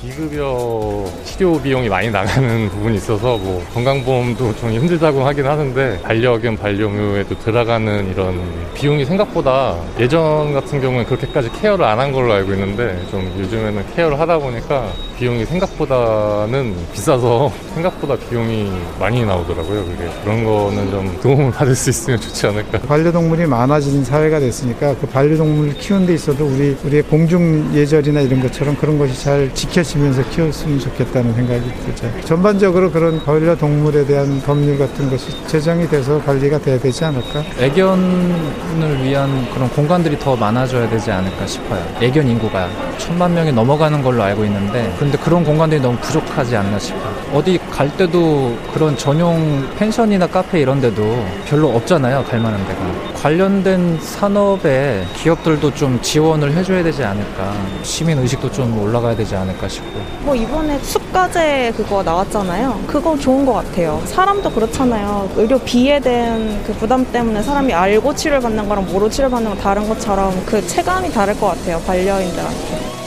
비급여 치료 비용이 많이 나가는 부분이 있어서 뭐 건강보험도 좀 힘들다고 하긴 하는데 반려견 반려묘에도 들어가는 이런 비용이 생각보다 예전 같은 경우는 그렇게까지 케어를 안 한 걸로 알고 있는데 좀 요즘에는 케어를 하다 보니까 비용이 생각보다는 비싸서 생각보다 비용이 많이 나오더라고요. 그게 그런 거는 좀 도움을 받을 수 있으면 좋지 않을까. 반려동물이 많아진 사회가 됐으니까 그 반려동물 키우는 데 있어도 우리 우리의 공중 예절이나 이런 것처럼 그런 것이 잘 지켜 지면서 키웠으면 좋겠다는 생각이 들죠. 전반적으로 그런 반려동물에 대한 법률 같은 것이 제정이 돼서 관리가 돼야 되지 않을까? 애견을 위한 그런 공간들이 더 많아져야 되지 않을까 싶어요. 애견 인구가 천만 명이 넘어가는 걸로 알고 있는데 그런데 그런 공간들이 너무 부족하지 않나 싶어요. 어디 갈 때도 그런 전용 펜션이나 카페 이런 데도 별로 없잖아요. 갈 만한 데가. 관련된 산업에 기업들도 좀 지원을 해줘야 되지 않을까. 시민 의식도 좀 올라가야 되지 않을까 싶 고. 뭐 이번에 숲가제 그거 나왔잖아요. 그거 좋은 것 같아요. 사람도 그렇잖아요. 의료비에 대한 그 부담 때문에 사람이 알고 치료를 받는 거랑 모르고 치료를 받는 건 다른 것처럼 그 체감이 다를 것 같아요. 반려인들한테.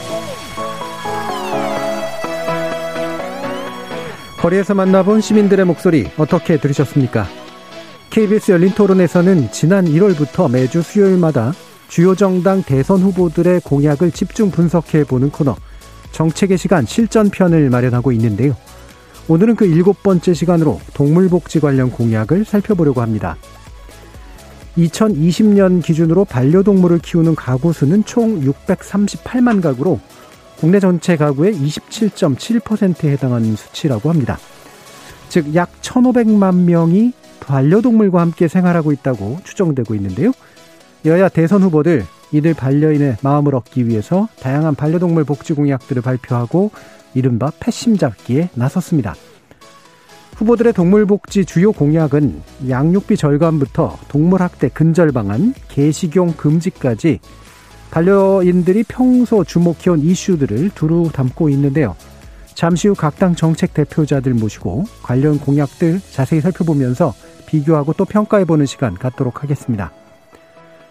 거리에서 만나본 시민들의 목소리 어떻게 들으셨습니까? KBS 열린 토론에서는 지난 1월부터 매주 수요일마다 주요 정당 대선 후보들의 공약을 집중 분석해 보는 코너 정책의 시간 실전편을 마련하고 있는데요. 오늘은 그 일곱 번째 시간으로 동물복지 관련 공약을 살펴보려고 합니다. 2020년 기준으로 반려동물을 키우는 가구 수는 총 638만 가구로 국내 전체 가구의 27.7%에 해당하는 수치라고 합니다. 즉, 약 1,500만 명이 반려동물과 함께 생활하고 있다고 추정되고 있는데요. 여야 대선 후보들 이들 반려인의 마음을 얻기 위해서 다양한 반려동물 복지 공약들을 발표하고 이른바 패심 잡기에 나섰습니다. 후보들의 동물복지 주요 공약은 양육비 절감부터 동물학대 근절 방안, 개식용 금지까지 반려인들이 평소 주목해온 이슈들을 두루 담고 있는데요. 잠시 후 각 당 정책 대표자들 모시고 관련 공약들 자세히 살펴보면서 비교하고 또 평가해보는 시간 갖도록 하겠습니다.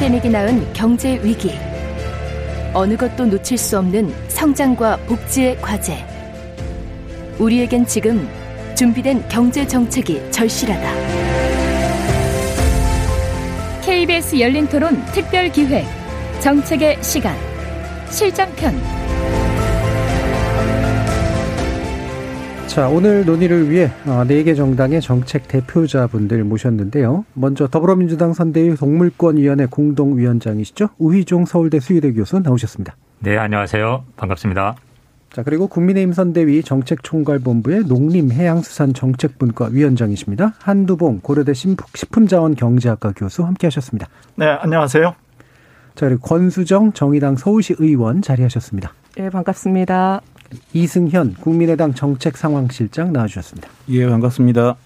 팬데믹이 낳은 경제 위기. 어느 것도 놓칠 수 없는 성장과 복지의 과제. 우리에겐 지금 준비된 경제 정책이 절실하다. KBS 열린 토론 특별 기획 정책의 시간 실전편 자, 오늘 논의를 위해 어, 네개 정당의 정책 대표자분들 모셨는데요. 먼저 더불어민주당 선대위 동물권위원회 공동위원장이시죠. 우희종 서울대 수의대 교수 나오셨습니다. 네, 안녕하세요. 반갑습니다. 자, 그리고 국민의힘 선대위 정책총괄본부의 농림해양수산정책분과 위원장이십니다. 한두봉 고려대 식품자원경제학과 교수 함께 하셨습니다. 네, 안녕하세요. 자, 그리고 권수정 정의당 서울시 의원 자리하셨습니다. 예, 네, 반갑습니다. 이승현 국민의당 정책상황실장 나와주셨습니다. 예, 반갑습니다.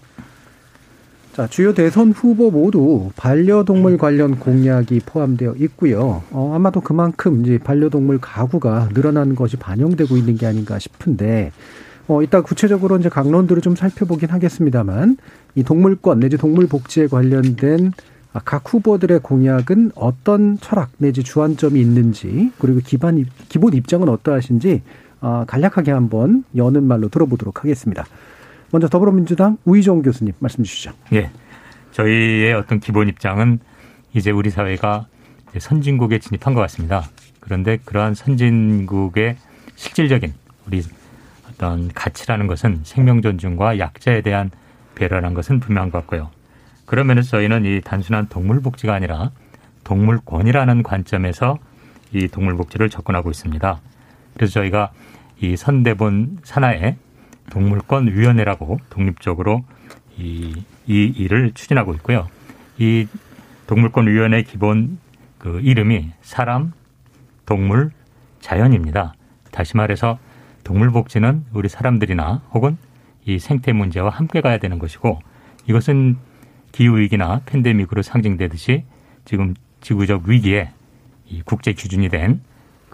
자, 주요 대선 후보 모두 반려동물 관련 공약이 포함되어 있고요. 어, 아마도 그만큼 이제 반려동물 가구가 늘어나는 것이 반영되고 있는 게 아닌가 싶은데, 어, 이따 구체적으로 이제 강론들을 좀 살펴보긴 하겠습니다만, 이 동물권 내지 동물 복지에 관련된 각 후보들의 공약은 어떤 철학 내지 주안점이 있는지, 그리고 기반, 기본 입장은 어떠하신지, 어, 간략하게 한번 여는 말로 들어보도록 하겠습니다. 먼저 더불어민주당 우희종 교수님 말씀 주시죠. 예. 저희의 어떤 기본 입장은 이제 우리 사회가 이제 선진국에 진입한 것 같습니다. 그런데 그러한 선진국의 실질적인 우리 어떤 가치라는 것은 생명 존중과 약자에 대한 배려라는 것은 분명한 것 같고요. 그러면은 저희는 이 단순한 동물 복지가 아니라 동물권이라는 관점에서 이 동물 복지를 접근하고 있습니다. 그래서 저희가 이 선대본 산하에 동물권 위원회라고 독립적으로 이, 이 일을 추진하고 있고요. 이 동물권 위원회 기본 그 이름이 사람, 동물, 자연입니다. 다시 말해서 동물 복지는 우리 사람들이나 혹은 이 생태 문제와 함께 가야 되는 것이고 이것은 기후 위기나 팬데믹으로 상징되듯이 지금 지구적 위기에 이 국제 기준이 된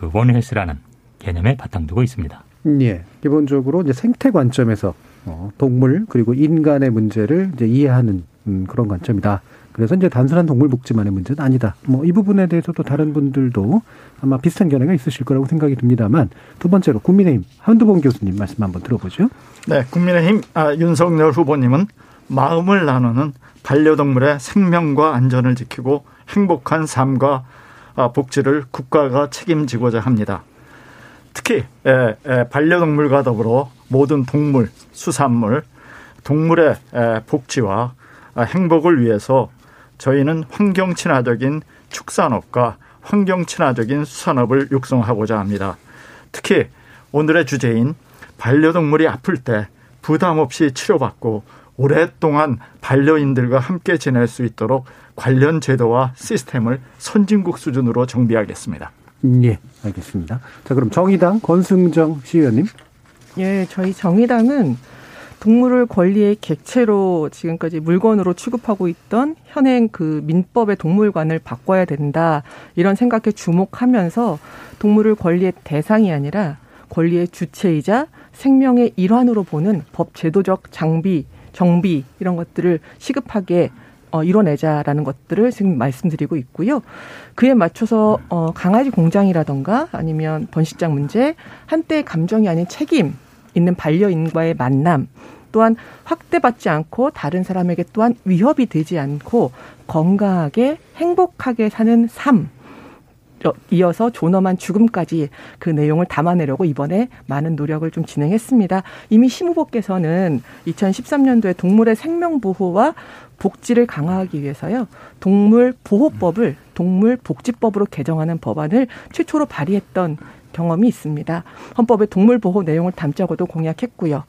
그 원헬스라는 개념에 바탕 두고 있습니다. 예. 기본적으로 이제 생태 관점에서 어, 동물 그리고 인간의 문제를 이제 이해하는 음, 그런 관점이다. 그래서 이제 단순한 동물 복지만의 문제는 아니다. 뭐 이 부분에 대해서도 다른 분들도 아마 비슷한 견해가 있으실 거라고 생각이 듭니다만 두 번째로 국민의힘 한두봉 교수님 말씀 한번 들어보죠. 네, 국민의힘 아, 윤석열 후보님은 마음을 나누는 반려동물의 생명과 안전을 지키고 행복한 삶과 아, 복지를 국가가 책임지고자 합니다. 특히 에, 에, 반려동물과 더불어 모든 동물, 수산물, 동물의 에, 복지와 아, 행복을 위해서 저희는 환경 친화적인 축산업과 환경 친화적인 수산업을 육성하고자 합니다. 특히 오늘의 주제인 반려동물이 아플 때 부담 없이 치료받고 오랫동안 반려인들과 함께 지낼 수 있도록 관련 제도와 시스템을 선진국 수준으로 정비하겠습니다. 예, 알겠습니다. 자, 그럼 정의당 권승정 시의원님. 예, 저희 정의당은 동물을 권리의 객체로 지금까지 물건으로 취급하고 있던 현행 그 민법의 동물관을 바꿔야 된다. 이런 생각에 주목하면서 동물을 권리의 대상이 아니라 권리의 주체이자 생명의 일환으로 보는 법 제도적 장비, 정비 이런 것들을 시급하게 어, 이뤄내자라는 것들을 지금 말씀드리고 있고요. 그에 맞춰서 어, 강아지 공장이라던가 아니면 번식장 문제, 한때의 감정이 아닌 책임 있는 반려인과의 만남, 또한 확대받지 않고 다른 사람에게 또한 위협이 되지 않고 건강하게 행복하게 사는 삶. 이어서 존엄한 죽음까지 그 내용을 담아내려고 이번에 많은 노력을 좀 진행했습니다. 이미 심 후보께서는 2013년도에 동물의 생명 보호와 복지를 강화하기 위해서요. 동물 보호법을 동물 복지법으로 개정하는 법안을 최초로 발의했던 경험이 있습니다. 헌법에 동물 보호 내용을 담자고도 공약했고요.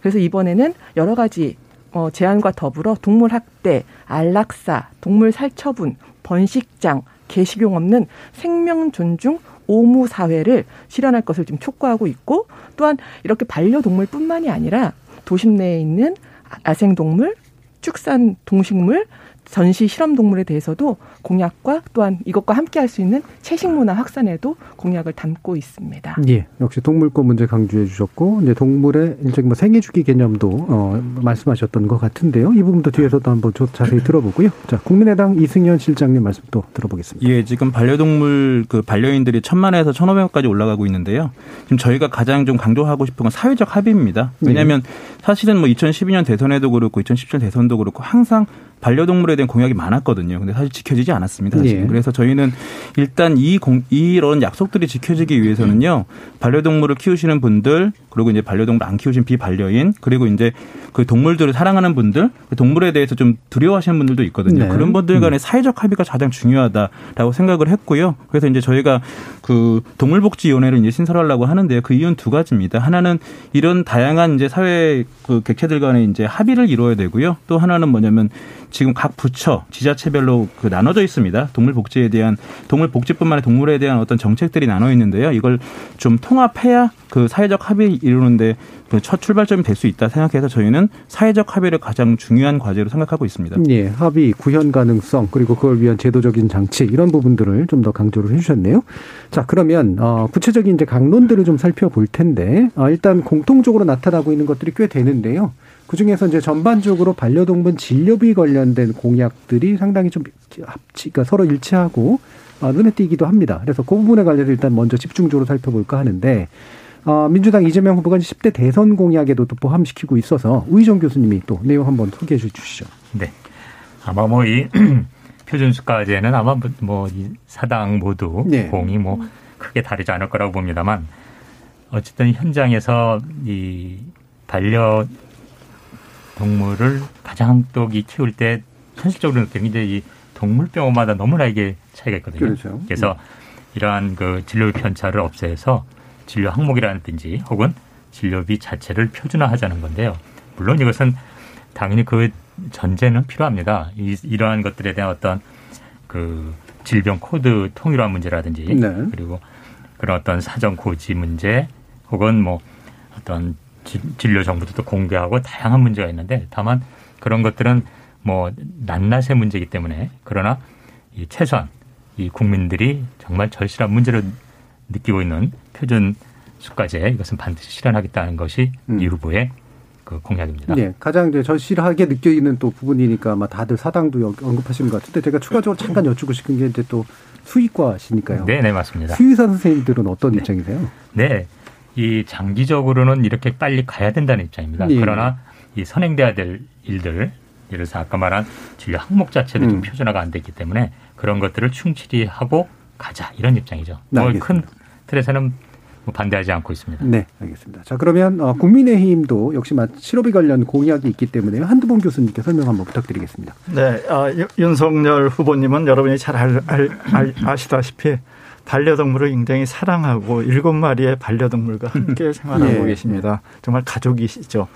그래서 이번에는 여러 가지 어, 제안과 더불어 동물 학대, 안락사, 동물 살처분, 번식장, 개식용 없는 생명 존중 오무 사회를 실현할 것을 지금 촉구하고 있고 또한 이렇게 반려동물뿐만이 아니라 도심 내에 있는 야생동물, 축산 동식물 전시 실험 동물에 대해서도 공약과 또한 이것과 함께 할 수 있는 채식 문화 확산에도 공약을 담고 있습니다. 예, 역시 동물권 문제 강조해 주셨고 이제 동물의 일종의 뭐 생애 주기 개념도 어, 말씀하셨던 것 같은데요. 이 부분도 뒤에서도 한번 자세히 들어보고요. 자, 국민의당 이승현 실장님 말씀 또 들어보겠습니다. 예, 지금 반려동물 그 반려인들이 천만에서 천오백까지 올라가고 있는데요. 지금 저희가 가장 좀 강조하고 싶은 건 사회적 합의입니다. 왜냐하면 사실은 뭐 2012년 대선에도 그렇고 2017년 대선도 그렇고 항상 반려동물에 대한 공약이 많았거든요. 근데 사실 지켜지지 않았습니다. 사실. 예. 그래서 저희는 일단 이 공, 이런 약속들이 지켜지기 위해서는요. 반려동물을 키우시는 분들 그리고 이제 반려동물 안 키우신 비반려인 그리고 이제 그 동물들을 사랑하는 분들 그 동물에 대해서 좀 두려워하시는 분들도 있거든요. 네. 그런 분들 간의 음. 사회적 합의가 가장 중요하다라고 생각을 했고요. 그래서 이제 저희가 그 동물복지위원회를 이제 신설하려고 하는데요. 그 이유는 두 가지입니다. 하나는 이런 다양한 이제 사회 그 객체들 간의 이제 합의를 이루어야 되고요. 또 하나는 뭐냐면 지금 각 부처, 지자체별로 그 나눠져 있습니다. 동물 복지에 대한 동물 복지뿐만 아니라 동물에 대한 어떤 정책들이 나눠 있는데요. 이걸 좀 통합해야 그 사회적 합의 이루는데 그 첫 출발점이 될 수 있다 생각해서 저희는 사회적 합의를 가장 중요한 과제로 생각하고 있습니다. 예, 합의, 구현 가능성 그리고 그걸 위한 제도적인 장치 이런 부분들을 좀 더 강조를 해주셨네요. 자, 그러면 어, 구체적인 이제 강론들을 좀 살펴볼 텐데 어, 일단 공통적으로 나타나고 있는 것들이 꽤 되는데요. 그 중에서 이제 전반적으로 반려동물 진료비 관련된 공약들이 상당히 좀 합치, 그러니까 서로 일치하고 어, 눈에 띄기도 합니다. 그래서 그 부분에 관해서 일단 먼저 집중적으로 살펴볼까 하는데 어, 민주당 이재명 후보가 10대 대선 공약에도 또 포함시키고 있어서 우희정 교수님이 또 내용 한번 소개해 주시죠. 네. 아마 뭐 이 표준수까지는 아마 뭐 이 사당 모두 네. 공이 뭐 크게 다르지 않을 거라고 봅니다만 어쨌든 현장에서 이 반려 동물을 가장 또이 키울 때 현실적으로 느끼는 게이 동물병원마다 너무나 이게 차이가 있거든요. 그렇죠. 그래서 이러한 그 진료 편차를 없애서 진료 항목이라든지 혹은 진료비 자체를 표준화하자는 건데요. 물론 이것은 당연히 그 전제는 필요합니다. 이, 이러한 것들에 대한 어떤 그 질병 코드 통일화 문제라든지 네. 그리고 그런 어떤 사전 고지 문제 혹은 뭐 어떤 지- 진료 정보도 공개하고 다양한 문제가 있는데 다만 그런 것들은 뭐 낱낱의 문제이기 때문에 그러나 이 최소한 이 국민들이 정말 절실한 문제를 느끼고 있는 표준 수가제 이것은 반드시 실현하겠다는 것이 이 후보의 그 공약입니다. 네, 가장 이제 절실하게 느껴지는 또 부분이니까 아마 다들 사당도 여- 언급하시는 것 같은데 제가 추가적으로 잠깐 여쭙고 싶은 게 이제 또 수의과시니까요. 네, 네 맞습니다. 수의사 선생님들은 어떤 입장이세요? 네, 이 장기적으로는 이렇게 빨리 가야 된다는 입장입니다. 예. 그러나 이 선행돼야 될 일들, 예를 들어서 아까 말한 진료 항목 자체도 음. 좀 표준화가 안 됐기 때문에 그런 것들을 충실히 하고 가자 이런 입장이죠. 네, 뭐 알겠습니다. 큰 틀에서는 뭐 반대하지 않고 있습니다. 네, 알겠습니다. 자, 그러면 어, 국민의힘도 역시 마- 실업이 관련 공약이 있기 때문에 한두봉 교수님께 설명 한번 부탁드리겠습니다. 네, 아, 유- 윤석열 후보님은 여러분이 잘 알, 알, 알, 아시다시피 반려동물을 굉장히 사랑하고 일곱 마리의 반려동물과 함께 생활하고 예. 계십니다. 정말 가족이시죠.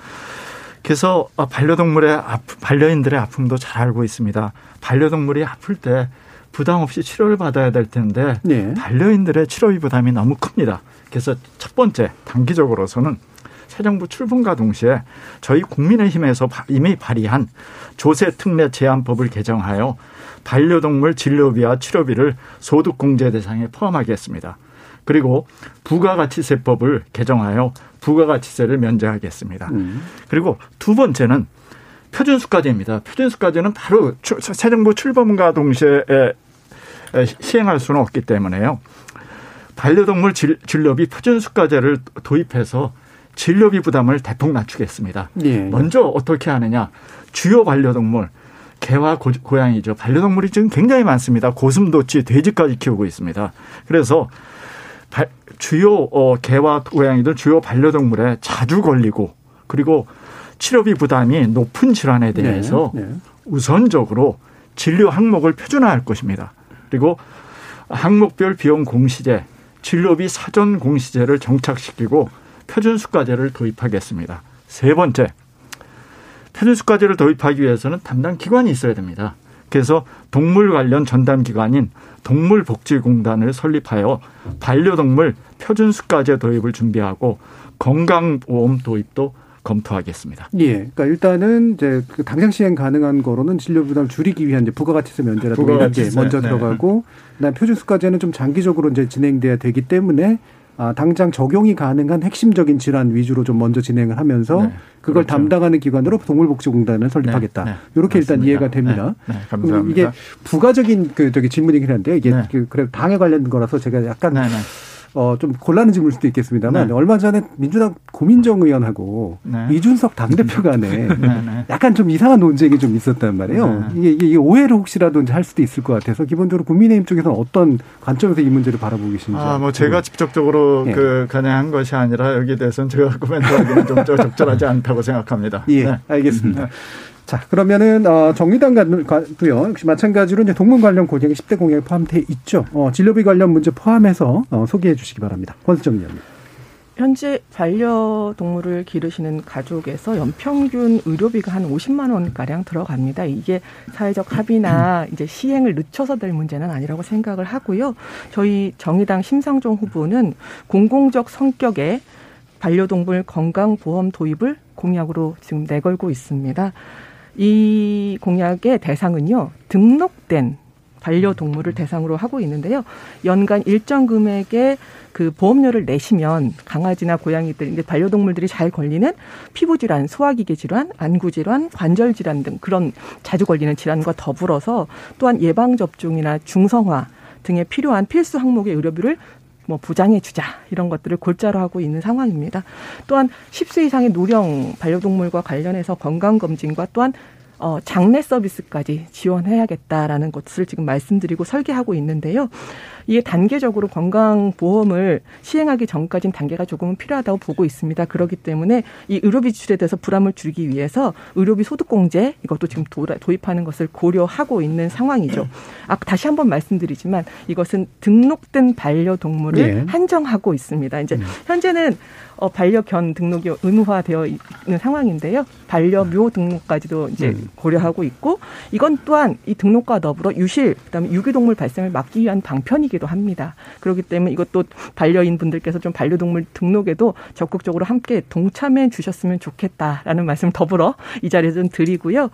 그래서 아, 반려동물의 아프, 반려인들의 아픔도 잘 알고 있습니다. 반려동물이 아플 때 부담 없이 치료를 받아야 될 텐데 네. 반려인들의 치료비 부담이 너무 큽니다. 그래서 첫 번째 단기적으로서는 새 정부 출범과 동시에 저희 국민의힘에서 바- 이미 발의한 조세 특례 제한법을 개정하여 반려동물 진료비와 치료비를 소득 공제 대상에 포함하게 했습니다. 그리고 부가가치세법을 개정하여 부가가치세를 면제하겠습니다. 음. 그리고 두 번째는 표준수가제입니다. 표준수가제는 바로 추- 새 정부 출범과 동시에 시행할 수는 없기 때문에요. 반려동물 진- 진료비 표준수가제를 도입해서 진료비 부담을 대폭 낮추겠습니다. 예. 먼저 어떻게 하느냐? 주요 반려동물 개와 고, 고양이죠. 반려동물이 지금 굉장히 많습니다. 고슴도치, 돼지까지 키우고 있습니다. 그래서 바- 주요 어, 개와 고양이들 주요 반려동물에 자주 걸리고 그리고 치료비 부담이 높은 질환에 대해서 네, 네. 우선적으로 진료 항목을 표준화할 것입니다. 그리고 항목별 비용 공시제, 진료비 사전 공시제를 정착시키고 표준 수가제를 도입하겠습니다. 세 번째, 표준수가제를 도입하기 위해서는 담당 기관이 있어야 됩니다. 그래서 동물 관련 전담 기관인 동물복지공단을 설립하여 반려동물 표준수가제 도입을 준비하고 건강보험 도입도 검토하겠습니다. 예, 그러니까 일단은 이제 그 당장 시행 가능한 거로는 진료 부담 줄이기 위한 이제 부가가치세 면제라든가 이런 게 부가가치세, 먼저 네. 들어가고, 그다음 표준수가제는 좀 장기적으로 이제 진행돼야 되기 때문에 아, 당장 적용이 가능한 핵심적인 질환 위주로 좀 먼저 진행을 하면서 네, 그걸 그렇죠. 담당하는 기관으로 동물복지공단을 설립하겠다. 네, 네, 이렇게 일단 맞습니다. 이해가 됩니다. 네, 네, 감사합니다. 이게 부가적인 그 저기 질문이긴 한데요. 이게 네. 그 그래 당에 관련된 거라서 제가 약간 네, 네. 어, 좀 곤란한 질문일 수도 있겠습니다만 네. 얼마 전에 민주당 고민정 의원하고 네. 이준석 당대표 간에 네, 네. 약간 좀 이상한 논쟁이 좀 있었단 말이에요. 이게, 이게 오해를 혹시라도 이제 할 수도 있을 것 같아서 기본적으로 국민의힘 쪽에서는 어떤 관점에서 이 문제를 바라보고 계신지. 아, 뭐 제가 직접적으로 예. 그 관여한 것이 아니라 여기에 대해서는 제가 코멘트하기는 좀 적절하지 않다고 생각합니다. 예, 네. 알겠습니다. 자, 그러면은 어, 정의당 가도요. 역시 마찬가지로 이제 동물 관련 고객이 10대 공약에 포함돼 있죠. 어, 진료비 관련 문제 포함해서 어, 소개해 주시기 바랍니다. 권수정 의원님. 현재 반려동물을 기르시는 가족에서 연평균 의료비가 한 50만 원 가량 들어갑니다. 이게 사회적 합의나 이제 시행을 늦춰서 될 문제는 아니라고 생각을 하고요. 저희 정의당 심상정 후보는 공공적 성격의 반려동물 건강보험 도입을 공약으로 지금 내걸고 있습니다. 이 공약의 대상은요, 등록된 반려동물을 대상으로 하고 있는데요. 연간 일정 금액의 그 보험료를 내시면 강아지나 고양이들, 이제 반려동물들이 잘 걸리는 피부질환, 소화기계 질환, 안구질환, 관절질환 등 그런 자주 걸리는 질환과 더불어서 또한 예방접종이나 중성화 등에 필요한 필수 항목의 의료비를 뭐 보장해 주자 이런 것들을 골자로 하고 있는 상황입니다. 또한 10세 이상의 노령 반려동물과 관련해서 건강 검진과 또한 어, 장례 서비스까지 지원해야겠다라는 것을 지금 말씀드리고 설계하고 있는데요. 이게 단계적으로 건강보험을 시행하기 전까지는 단계가 조금은 필요하다고 보고 있습니다. 그렇기 때문에 이 의료비 지출에 대해서 불안을 줄이기 위해서 의료비 소득공제 이것도 지금 도입하는 것을 고려하고 있는 상황이죠. 아, 다시 한번 말씀드리지만 이것은 등록된 반려동물을 네. 한정하고 있습니다. 이제 음. 현재는 어, 반려견 등록이 의무화되어 있는 상황인데요. 반려묘 등록까지도 이제 음. 고려하고 있고 이건 또한 이 등록과 더불어 유실 그다음에 유기동물 발생을 막기 위한 방편이기도 합니다. 그렇기 때문에 이것도 반려인 분들께서 좀 반려동물 등록에도 적극적으로 함께 동참해 주셨으면 좋겠다라는 말씀 더불어 이 자리에 좀 드리고요.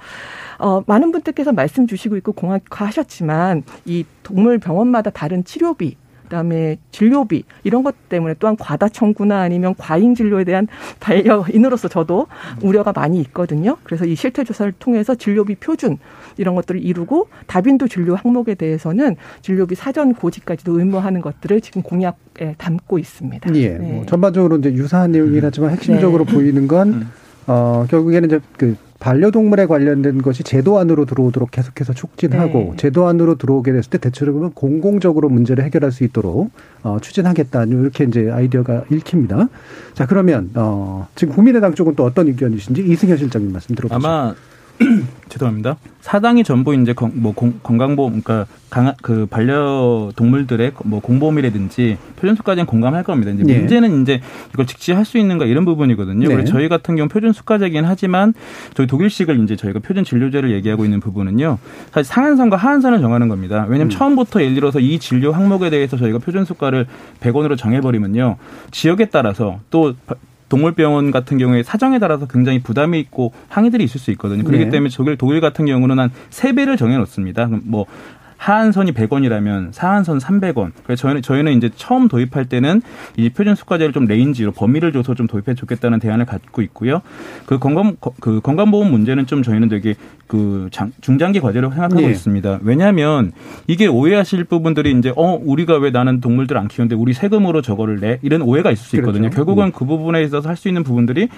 어, 많은 분들께서 말씀 주시고 있고 공학하셨지만 이 동물 병원마다 다른 치료비 그다음에 진료비 이런 것 때문에 또한 과다 청구나 아니면 과잉 진료에 대한 반려인으로서 저도 우려가 많이 있거든요. 그래서 이 실태 조사를 통해서 진료비 표준 이런 것들을 이루고 다빈도 진료 항목에 대해서는 진료비 사전 고지까지도 의무화하는 것들을 지금 공약에 담고 있습니다. 예. 네. 뭐 전반적으로 이제 유사한 내용이라지만 핵심적으로 네. 보이는 건 음. 어, 결국에는 이제 그 반려동물에 관련된 것이 제도 안으로 들어오도록 계속해서 촉진하고 네. 제도 안으로 들어오게 됐을 때 대체적으로 공공적으로 문제를 해결할 수 있도록 어, 추진하겠다 이렇게 이제 아이디어가 읽힙니다. 자 그러면 어, 지금 국민의당 쪽은 또 어떤 의견이신지 이승현 실장님 말씀 들어보죠. 아마 죄송합니다. 사당이 전부 이제 건, 뭐 공, 건강보험, 그러니까 강, 그 반려 동물들의 뭐 공보험이라든지 표준수까지는 공감할 겁니다. 이제 네. 문제는 이제 이걸 직시할 수 있는가 이런 부분이거든요. 네. 그래서 저희 같은 경우 표준수가제긴 하지만 저희 독일식을 이제 저희가 표준 진료제를 얘기하고 있는 부분은요. 사실 상한선과 하한선을 정하는 겁니다. 왜냐하면 음. 처음부터 예를 들어서 이 진료 항목에 대해서 저희가 표준수가를 100원으로 정해버리면요. 지역에 따라서 또 동물병원 같은 경우에 사정에 따라서 굉장히 부담이 있고 항의들이 있을 수 있거든요. 그렇기 네. 때문에 독일 독일 같은 경우는 한 세배를 정해 놓습니다. 뭐 하한선이 100원이라면 상한선 300원. 그래서 저희는 저희는 이제 처음 도입할 때는 이 표준 수가제를 좀 range로 범위를 줘서 좀 도입해 좋겠다는 대안을 갖고 있고요. 그 건강 그 건강보험 문제는 좀 저희는 되게 그 장, 중장기 과제로 생각하고 네. 있습니다. 왜냐하면 이게 오해하실 부분들이 이제 어 우리가 왜 나는 동물들 안 키우는데 우리 세금으로 저거를 내 이런 오해가 있을 수 있거든요. 그렇죠. 결국은 음. 그 부분에 있어서 할 수 있는 부분들이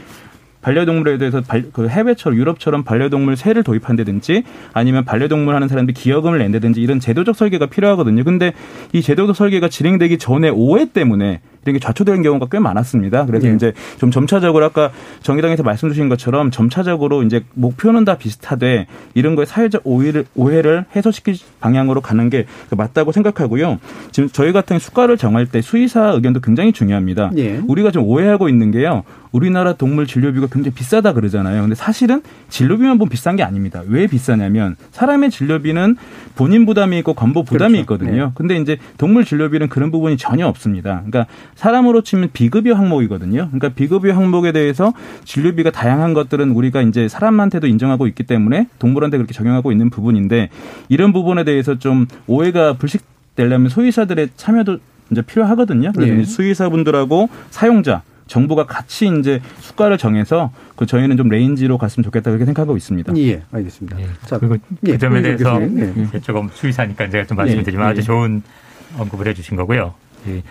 반려동물에 대해서 발, 그 해외처럼 유럽처럼 반려동물 세를 도입한다든지 아니면 반려동물 하는 사람들이 기여금을 낸다든지 이런 제도적 설계가 필요하거든요. 근데 이 제도적 설계가 진행되기 전에 오해 때문에 이런 게 좌초되는 경우가 꽤 많았습니다. 그래서 네. 이제 좀 점차적으로 아까 정의당에서 말씀 주신 것처럼 점차적으로 이제 목표는 다 비슷하되 이런 거에 사회적 오해를 오해를 해소시킬 방향으로 가는 게 맞다고 생각하고요. 지금 저희 같은 수가를 정할 때 수의사 의견도 굉장히 중요합니다. 네. 우리가 좀 오해하고 있는 게요. 우리나라 동물 진료비가 굉장히 비싸다 그러잖아요. 근데 사실은 진료비만 보면 비싼 게 아닙니다. 왜 비싸냐면 사람의 진료비는 본인 부담이 있고 건보 부담이 그렇죠. 있거든요. 네. 근데 이제 동물 진료비는 그런 부분이 전혀 없습니다. 그러니까 사람으로 치면 비급여 항목이거든요. 그러니까 비급여 항목에 대해서 진료비가 다양한 것들은 우리가 이제 사람한테도 인정하고 있기 때문에 동물한테 그렇게 적용하고 있는 부분인데 이런 부분에 대해서 좀 오해가 불식되려면 소유자들의 참여도 이제 필요하거든요. 그래서 예. 수의사분들하고 사용자 정부가 같이 이제 수가를 정해서 그 저희는 좀 range로 갔으면 좋겠다 그렇게 생각하고 있습니다. 예, 알겠습니다. 예. 자, 그리고 예, 그 점에 대해서 예. 조금 수의사니까 제가 좀 말씀드리면 예. 아주 좋은 언급을 해주신 거고요. 예.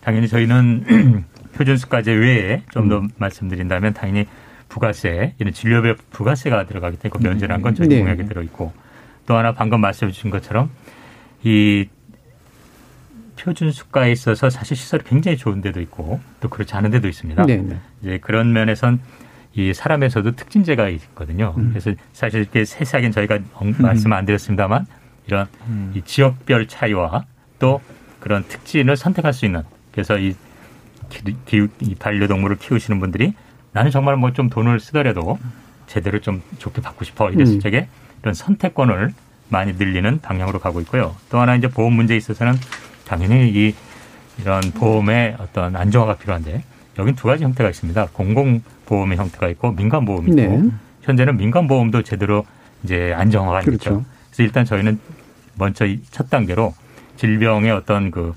당연히 저희는 표준수가제 외에 좀더 음. 말씀드린다면 당연히 부가세 이런 진료비 부가세가 들어가기 때문에 면제란 건 저희 네. 공약에 들어 있고 또 하나 방금 말씀해 주신 것처럼 이 표준 수가에 있어서 사실 시설이 굉장히 좋은 데도 있고 또 그렇지 않은 데도 있습니다. 네, 네. 이제 그런 면에선 이 사람에서도 특징제가 있거든요. 음. 그래서 사실 이렇게 세세하게 저희가 음. 말씀 안 드렸습니다만 이런 음. 이 지역별 차이와 또 그런 특징을 선택할 수 있는 그래서 이, 기, 이 반려동물을 키우시는 분들이 나는 정말 뭐 좀 돈을 쓰더라도 제대로 좀 좋게 받고 싶어 이랬을 음. 적에 이런 선택권을 많이 늘리는 방향으로 가고 있고요. 또 하나 이제 보험 문제에 있어서는 당연히 이 이런 보험의 어떤 안정화가 필요한데 여긴 두 가지 형태가 있습니다. 공공 보험의 형태가 있고 민간 보험이 있고 네. 현재는 민간 보험도 제대로 이제 안정화가 그렇죠. 있죠. 그래서 일단 저희는 먼저 첫 단계로 질병의 어떤 그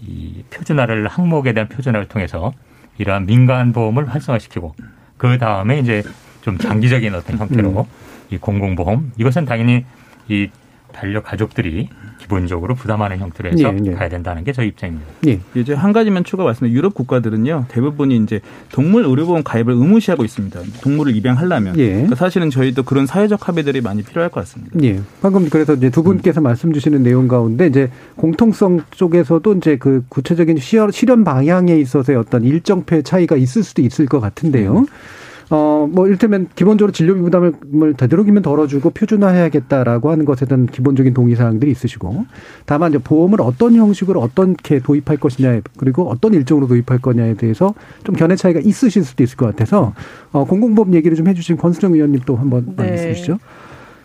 이 표준화를 항목에 대한 표준화를 통해서 이러한 민간 보험을 활성화시키고 그 다음에 이제 좀 장기적인 어떤 형태로 음. 이 공공보험 이것은 당연히 이 반려 가족들이 기본적으로 부담하는 형태로 해서 예, 예. 가야 된다는 게 저희 입장입니다. 예. 이제 한 가지만 추가 말씀드리면 유럽 국가들은요 대부분이 이제 동물 의료보험 가입을 의무시하고 있습니다. 동물을 입양하려면 예. 그러니까 사실은 저희도 그런 사회적 합의들이 많이 필요할 것 같습니다. 예. 방금 그래서 이제 두 분께서 말씀 주시는 내용 가운데 이제 공통성 쪽에서도 이제 그 구체적인 실현 방향에 있어서의 어떤 일정표의 차이가 있을 수도 있을 것 같은데요. 어, 뭐, 이를테면 기본적으로 진료비 부담을 되도록이면 덜어주고 표준화해야겠다라고 하는 것에 대한 기본적인 동의 사항들이 있으시고 다만 이제 보험을 어떤 형식으로 어떻게 도입할 것이냐 그리고 어떤 일정으로 도입할 거냐에 대해서 좀 견해 차이가 있으실 수도 있을 것 같아서 어, 공공보험 얘기를 좀 해주신 권수정 의원님 또 한번 네. 말씀해 주시죠.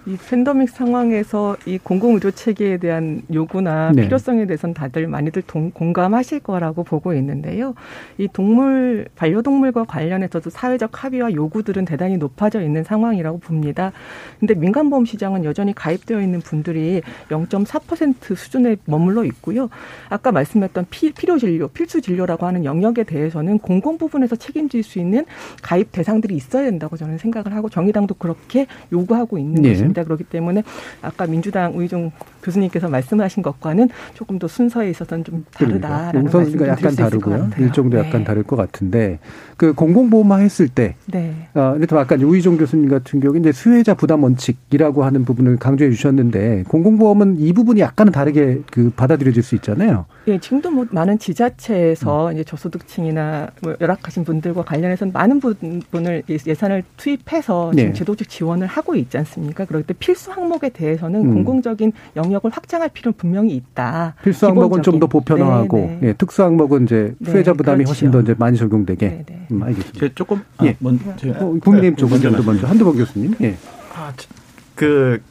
이 팬데믹 상황에서 이 공공의료 체계에 대한 요구나 네. 필요성에 대해서는 다들 많이들 동, 공감하실 거라고 보고 있는데요. 이 동물 반려동물과 관련해서도 사회적 합의와 요구들은 대단히 높아져 있는 상황이라고 봅니다. 근데 민간보험 시장은 여전히 가입되어 있는 분들이 0.4% 수준에 머물러 있고요. 아까 말씀했던 피, 필요 진료, 필수 진료라고 하는 영역에 대해서는 공공 부분에서 책임질 수 있는 가입 대상들이 있어야 된다고 저는 생각을 하고 정의당도 그렇게 요구하고 있는 네. 것입니다. 그렇기 때문에 아까 민주당 우희종 교수님께서 말씀하신 것과는 조금 더 순서에 있어서는 좀 다르다라는 우선순위가 말씀을 드릴 수 있을 것. 같아요. 일정도 네. 약간 다를 것 같은데 그 공공보험화 했을 때 네. 어, 이를테면 아까 우희종 교수님 같은 경우에 이제 수혜자 부담 원칙이라고 하는 부분을 강조해 주셨는데 공공보험은 이 부분이 약간은 다르게 그 받아들여질 수 있잖아요. 예, 지금도 뭐 많은 지자체에서 음. 이제 저소득층이나 뭐 열악하신 분들과 관련해서 많은 부분을 예- 예산을 투입해서 지금 네. 제도적 지원을 하고 있지 않습니까? 그럴 때 필수 항목에 대해서는 음. 공공적인 영역을 확장할 필요는 분명히 있다. 필수 항목은 좀 더. 보편화하고 네, 네. 예, 특수 항목은 이제 네, 수혜자 부담이 훨씬 더 그렇지요. 이제 많이 적용되게. 음, 알겠습니다. 제가 조금 아, 예. 먼저 제가- 어, 국민의힘 쪽 먼저 먼저 먼저 한두번 교수님. 예. 아, 저- 그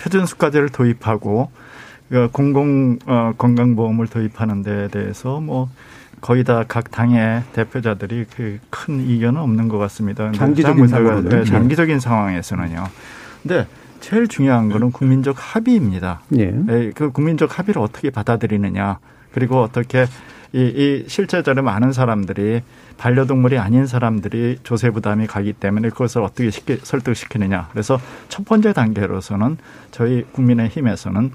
표준 수가제를 도입하고 그 공공 어, 건강보험을 도입하는 데 대해서 뭐 거의 다 각 당의 대표자들이 그 큰 이견은 없는 것 같습니다. 장기적인 장- 상황으로는. 네, 예. 장기적인 상황에서는요. 근데 제일 중요한 거는 국민적 합의입니다. 예. 예, 그 국민적 합의를 어떻게 받아들이느냐 그리고 어떻게 이, 이 실제적으로 많은 사람들이 반려동물이 아닌 사람들이 조세 부담이 가기 때문에 그것을 어떻게 시키, 설득시키느냐. 그래서 첫 번째 단계로서는 저희 국민의힘에서는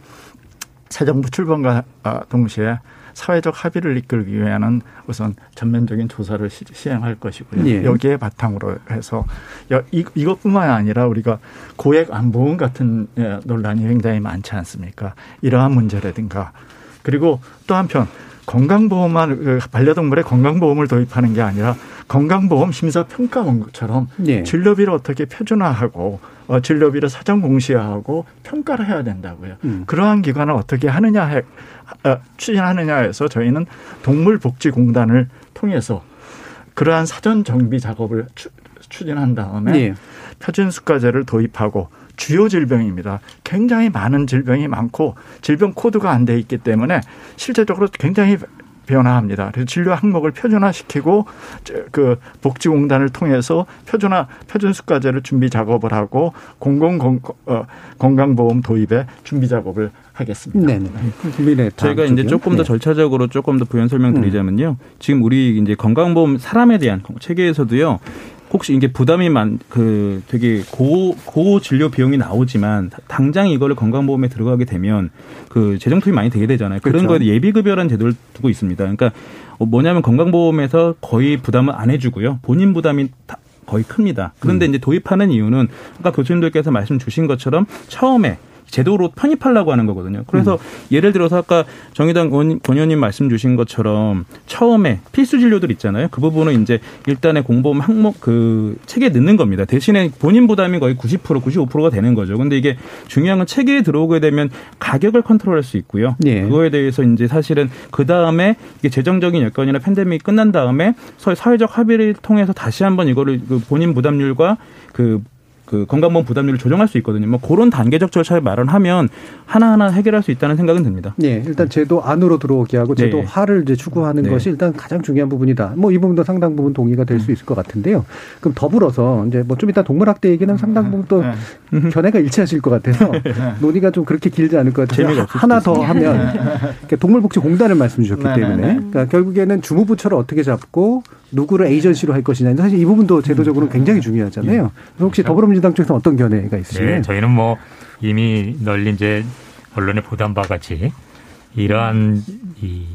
새 정부 출범과 아, 동시에 사회적 합의를 이끌기 위해는 우선 전면적인 조사를 시, 시행할 것이고요. 예. 여기에 바탕으로 해서 이, 이것뿐만 아니라 우리가 고액 안보험 같은 예, 논란이 굉장히 많지 않습니까? 이러한 문제라든가 그리고 또 한편 건강보험만 그 반려동물의 건강보험을 도입하는 게 아니라 건강보험 심사평가원처럼 예. 진료비를 어떻게 표준화하고 어, 진료비를 사전 공시화하고 평가를 해야 된다고요. 음. 그러한 기관을 어떻게 하느냐 해, 어, 추진하느냐 해서 저희는 동물복지공단을 통해서 그러한 사전 정비 작업을 추, 추진한 다음에 예. 표준 수가제를 도입하고 주요 질병입니다. 굉장히 많은 질병이 많고 질병 코드가 안 돼 있기 때문에 실제적으로 굉장히 변화합니다. 그래서 진료 항목을 표준화시키고 저- 그 복지공단을 통해서 표준화 표준수가제를 준비 작업을 하고 공공 건- 어, 건강보험 도입에 준비 작업을 하겠습니다. 네, 네. 국민의 저희가 이제. 조금 더 네. 절차적으로 조금 더 부연 설명드리자면요. 지금 우리 이제 건강보험 사람에 대한 체계에서도요. 혹시 이게 부담이 많, 그 되게 고, 고 진료 비용이 나오지만 당장 이거를 건강보험에 들어가게 되면 그 재정 투입이 많이 되게 되잖아요. 그런 그렇죠. 거에 예비급여라는 제도를 두고 있습니다. 그러니까 어, 뭐냐면 건강보험에서 거의 부담을 안 해주고요. 본인 부담이 다 거의 큽니다. 그런데 이제 도입하는 이유는 아까 교수님들께서 말씀 주신 것처럼 처음에 제도로 편입하려고 하는 거거든요. 그래서 예를 들어서 아까 정의당 권, 권 의원님 말씀 주신 것처럼 처음에 필수 진료들 있잖아요. 그 부분은 이제 일단의 공보험 항목 그 체계에 넣는 겁니다. 대신에 본인 부담이 거의 90% 95%가 되는 거죠. 근데 이게 중요한 건 체계에 들어오게 되면 가격을 컨트롤할 수 있고요. 예. 그거에 대해서 이제 사실은 그 다음에 이게 재정적인 여건이나 팬데믹이 끝난 다음에 서- 사회적 합의를 통해서 다시 한번 이거를 그 본인 부담률과 그 그 건강보험 부담률을 조정할 수 있거든요. 뭐 그런 단계적 절차를 마련하면 하나하나 해결할 수 있다는 생각은 듭니다. 예, 일단 제도 안으로 들어오게 하고 제도 네. 하를 이제 추구하는 네. 것이 일단 가장 중요한 부분이다. 뭐 이 부분도 상당 부분 동의가 될 음. 수 있을 것 같은데요. 그럼 더불어서 이제 뭐 좀 이따 동물학대 얘기는 상당 부분 또 견해가 일치하실 것 같아서 논의가 좀 그렇게 길지 않을 것 같아서 재미가 하- 없을 하나 더. 하면 그러니까 동물복지공단을 말씀 주셨기 네, 네, 때문에 네. 그러니까 결국에는 주무부처를 어떻게 잡고 누구를 에이전시로 할 것이냐 사실 이 부분도 제도적으로 굉장히 중요하잖아요. 그래서 혹시 더불어민주당 쪽에서 어떤 견해가 있으시나요? 네, 저희는 뭐 이미 널리 이제 언론에 보도한 바 같이 이러한 이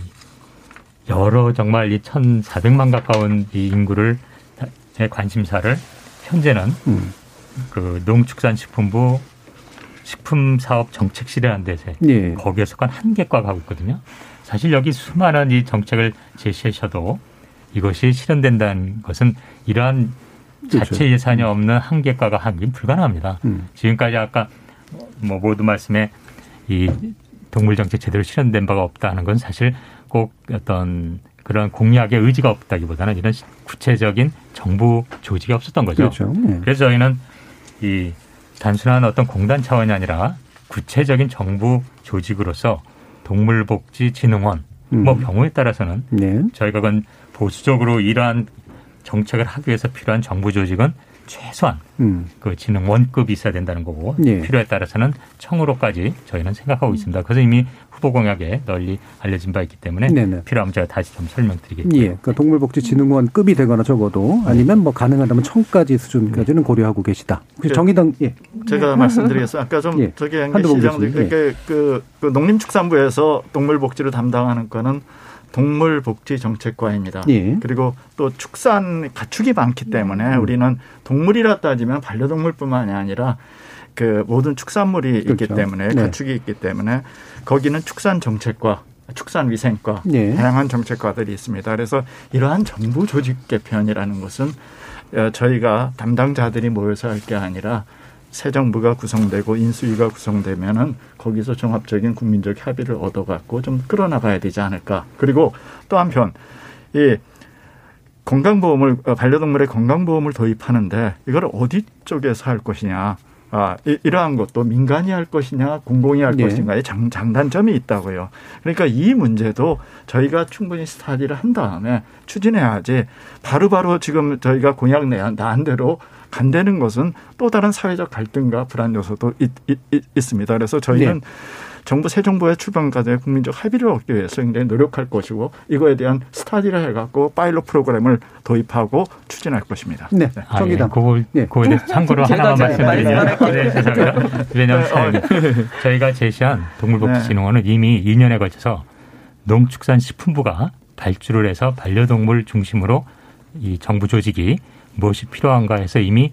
여러 정말 이 1,400만 가까운 이 인구를 의 관심사를 현재는 음. 그 농축산식품부 식품사업 정책실이라는 데서 예. 거기에 속한 한계과가 하고 있거든요. 사실 여기 수많은 이 정책을 제시하셔도 이것이 실현된다는 것은 이러한 그렇죠. 자체 예산이 없는 한계과가 하긴 불가능합니다. 음. 지금까지 아까 뭐 모두 말씀에 이 동물 정책 제대로 실현된 바가 없다는 건 사실 꼭 어떤 그런 공약의 의지가 없다기보다는 이런 구체적인 정부 조직이 없었던 거죠. 그렇죠. 네. 그래서 저희는 이 단순한 어떤 공단 차원이 아니라 구체적인 정부 조직으로서 동물복지진흥원 음. 뭐 경우에 따라서는 네. 저희가 그건 보수적으로 이러한 정책을 하기 위해서 필요한 정부 조직은 최소한 음. 그 진흥원급이 있어야 된다는 거고 예. 필요에 따라서는 청으로까지 저희는 생각하고 있습니다. 그래서 이미 후보 공약에 널리 알려진 바 있기 때문에 네네. 필요하면 제가 다시 좀 설명드리겠습니다. 예, 그러니까 동물복지진흥원급이 되거나 적어도 아니면 뭐 가능하다면 청까지 수준까지는 고려하고 계시다. 혹시 그 정의당 예. 제가 말씀드리겠습니다. 아까 좀 예. 저기 시장님 교수님, 그, 그, 그 농림축산부에서 동물복지를 담당하는 거는 동물복지정책과입니다. 예. 그리고 또 축산 가축이 많기 때문에 우리는 동물이라 따지면 반려동물뿐만이 아니라 그 모든 축산물이 있기 그렇죠. 때문에 네. 가축이 있기 때문에 거기는 축산 정책과 축산 위생과 예. 다양한 정책과들이 있습니다. 그래서 이러한 정부 조직 개편이라는 것은 어, 저희가 담당자들이 모여서 할 게 아니라 새 정부가 구성되고 인수위가 구성되면은 거기서 종합적인 국민적 합의를 얻어갖고 좀 끌어나가야 되지 않을까. 그리고 또 한편 이 건강보험을 어, 반려동물의 건강보험을 도입하는데 이걸 어디 쪽에서 할 것이냐. 아, 이, 이러한 것도 민간이 할 것이냐, 공공이 할 예. 것인가의 장, 장단점이 있다고요. 그러니까 이 문제도 저희가 충분히 스타디를 한 다음에 추진해야지 바로바로 지금 저희가 공약 내한 난 대로 간다는 것은 또 다른 사회적 갈등과 불안 요소도 있, 습니다 그래서 저희는 네. 정부 새 정부의 출범까지 국민적 합의를 얻기 위해서 굉장히 노력할 것이고 이거에 대한 스타디를 해갖고 파일럿 프로그램을 도입하고 추진할 것입니다. 네, 아, 예. 그거, 그거에 대해서 참고로 하나만 잘 말씀드리면. 네, 죄송합니다. 왜냐하면 네, 사연이 저희가 제시한 동물복지진흥원은 이미 2년에 걸쳐서 농축산식품부가 발주를 해서 반려동물 중심으로 이 정부 조직이 무엇이 필요한가 해서 이미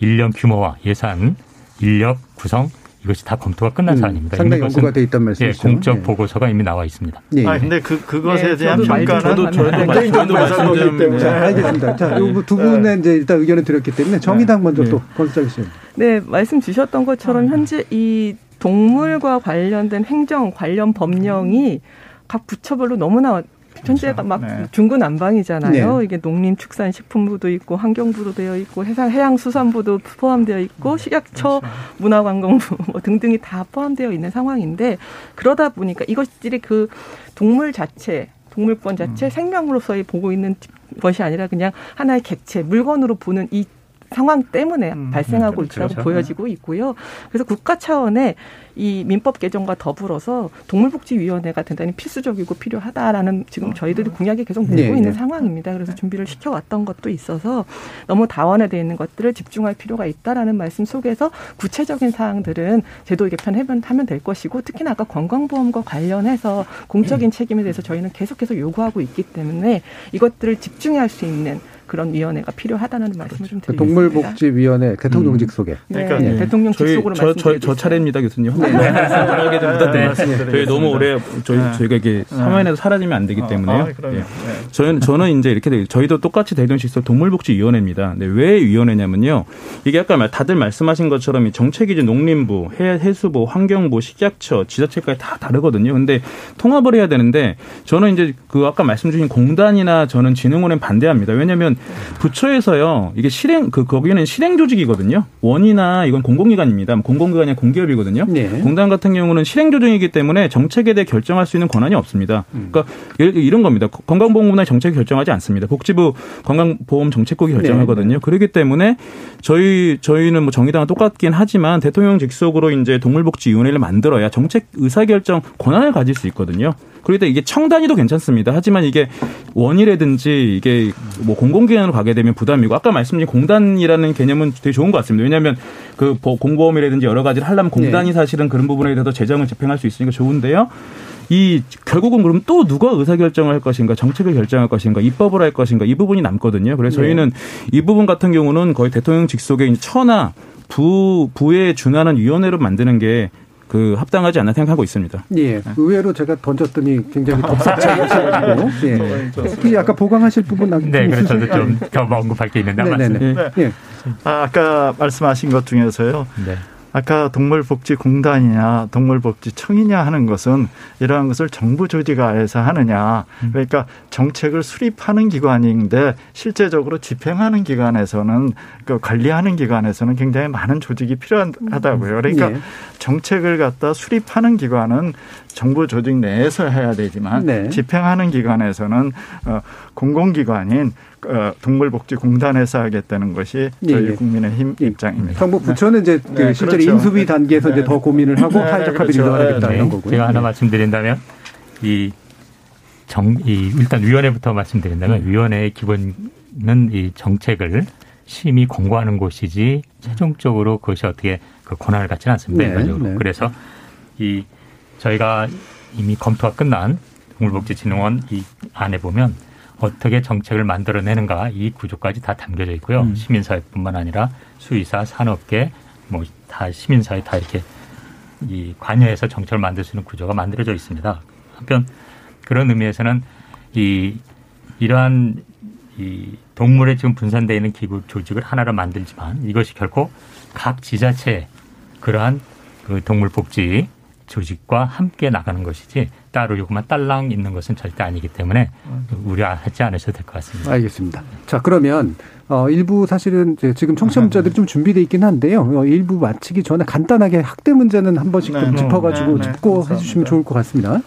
인력 규모와 예산, 인력 구성 이것이 다 검토가 끝난 음, 사안입니다. 상당히 연구가 돼 있단 예, 말씀이시죠. 공적 예. 보고서가 이미 나와 있습니다. 예. 아 근데 그 그것에 네, 대한 평가는 저도- 저도 하기 말씀드리면- 자, 때문에 알겠습니다. 자, 요두 분의 이제 일단 의견을 드렸기 때문에 정의당 먼저 네. 또 권수정 씨. 네, 말씀 주셨던 것처럼 현재 이 동물과 관련된 행정 관련 법령이 각 부처별로 너무나 현재가 막 네. 중구난방이잖아요. 네. 이게 농림축산식품부도 있고 환경부도 되어 있고 해상 해양수산부도 포함되어 있고 식약처 문화관광부 뭐 등등이 다 포함되어 있는 상황인데 그러다 보니까 이것들이 그 동물 자체 동물권 자체 생명으로서의 보고 있는 것이 아니라 그냥 하나의 객체 물건으로 보는 이 상황 때문에 발생하고 그렇죠. 있다고 보여지고 있고요. 그래서 국가 차원의 이 민법 개정과 더불어서 동물복지위원회가 대단히 필수적이고 필요하다라는 지금 저희들이 공약이 계속 내고 네, 있는 네. 상황입니다. 그래서 준비를 시켜왔던 것도 있어서 너무 다원화되어 있는 것들을 집중할 필요가 있다라는 말씀 속에서 구체적인 사항들은 제도 개편하면 하면 될 것이고 특히나 아까 건강보험과 관련해서 공적인 책임에 대해서 저희는 계속해서 요구하고 있기 때문에 이것들을 집중할 수 있는 그런 위원회가 필요하다는 말씀을 좀그 드리겠습니다. 동물복지위원회 대통령직 속에. 그러니까 네, 예. 대통령 저희 직속으로 저, 저, 저. 차례입니다 교수님. 네. 하게 됩니다. 네, 네. 저희 너무 오래 저희 네. 저희가 이게 사면에서 사라지면 안 되기 아, 때문에요. 아, 그럼요. 예. 네. 저는 저는 이제 이렇게 돼- 저희도 똑같이 대동식서 동물복지위원회입니다. 근데 왜 위원회냐면요. 이게 아까 말- 다들 말씀하신 것처럼 이 정책이 이제 농림부, 해, 해수부, 환경부, 식약처, 지자체까지 다 다르거든요. 근데 통합을 해야 되는데 저는 이제 그 아까 말씀 주신 공단이나 저는 진흥원에 반대합니다. 왜냐하면 부처에서요 이게 실행 그 거기는 실행 조직이거든요. 원이나 이건 공공기관입니다. 공공기관이 아니라 공기업이거든요. 네. 공단 같은 경우는 실행 조정이기 때문에 정책에 대해 결정할 수 있는 권한이 없습니다. 그러니까 예를 들어 이런 겁니다. 건강보험부나 정책이 결정하지 않습니다. 복지부 건강보험 정책국이 결정하거든요. 그렇기 때문에 저희 저희는 뭐 정의당은 똑같긴 하지만 대통령 직속으로 이제 동물복지위원회를 만들어야 정책 의사결정 권한을 가질 수 있거든요. 그러다 이게 청단위도 괜찮습니다. 하지만 이게 원이라든지 이게 뭐 공공기관으로 가게 되면 부담이고 아까 말씀드린 공단이라는 개념은 되게 좋은 것 같습니다. 왜냐하면 그 공보험이라든지 여러 가지를 하려면 공단이 네. 사실은 그런 부분에 대해서 재정을 집행할 수 있으니까 좋은데요. 이 결국은 그럼 또 누가 의사결정을 할 것인가 정책을 결정할 것인가 입법을 할 것인가 이 부분이 남거든요. 그래서 네. 저희는 이 부분 같은 경우는 거의 대통령 직속에 처나 부 부에 준하는 위원회를 만드는 게 그 합당하지 않나 생각하고 있습니다. 예. 의외로 제가 던졌더니 굉장히 덥석하시고 예. 특히 아까 보강하실 부분 네, 그래서 저도 좀더 언급할 게 있는데 네네네. 네. 네. 아, 아까 말씀하신 것 중에서요. 네. 아까 동물복지공단이냐 동물복지청이냐 하는 것은 이러한 것을 정부 조직화해서 하느냐 음. 그러니까 정책을 수립하는 기관인데 실제적으로 집행하는 기관에서는 그 관리하는 기관에서는 굉장히 많은 조직이 필요하다고요. 그러니까 네. 정책을 갖다 수립하는 기관은 정부 조직 내에서 해야 되지만 네. 집행하는 기관에서는 어, 공공기관인 어, 동물복지공단에서 하겠다는 것이 예, 저희 예. 국민의힘 예. 입장입니다. 정부 부처는 이제 그 네, 실제로 그렇죠. 인수위 단계에서 네. 이제 더 고민을 하고 네, 사회적 합의를 그렇죠. 하겠다 이런 거고요. 제가 하나 말씀드린다면 이 정, 이 일단 위원회부터 말씀드린다면 음. 위원회의 기본은 이 정책을 심히 공고하는 곳이지 최종적으로 그것이 어떻게 그 권한을 갖지는 않습니다. 네, 일반적으로. 네. 그래서 이 저희가 이미 검토가 끝난 동물복지진흥원 이 안에 보면 어떻게 정책을 만들어내는가 이 구조까지 다 담겨져 있고요. 음. 시민사회뿐만 아니라 수의사, 산업계, 뭐 다 시민사회 다 이렇게 이 관여해서 정책을 만들 수 있는 구조가 만들어져 있습니다. 한편 그런 의미에서는 이 이러한 이 동물에 지금 분산되어 있는 기구 조직을 하나로 만들지만 이것이 결코 각 지자체 그러한 그 동물 복지 조직과 함께 나가는 것이지 따로 요것만 딸랑 있는 것은 절대 아니기 때문에 우려하지 않으셔도 될 것 같습니다. 알겠습니다. 자 그러면 어, 일부 사실은 지금 청취자들이 좀 준비돼 있긴 한데요. 어, 일부 마치기 전에 간단하게 학대 문제는 한 번씩 네, 좀 짚어가지고 네, 네, 짚고 네, 해주시면 좋을 것 같습니다.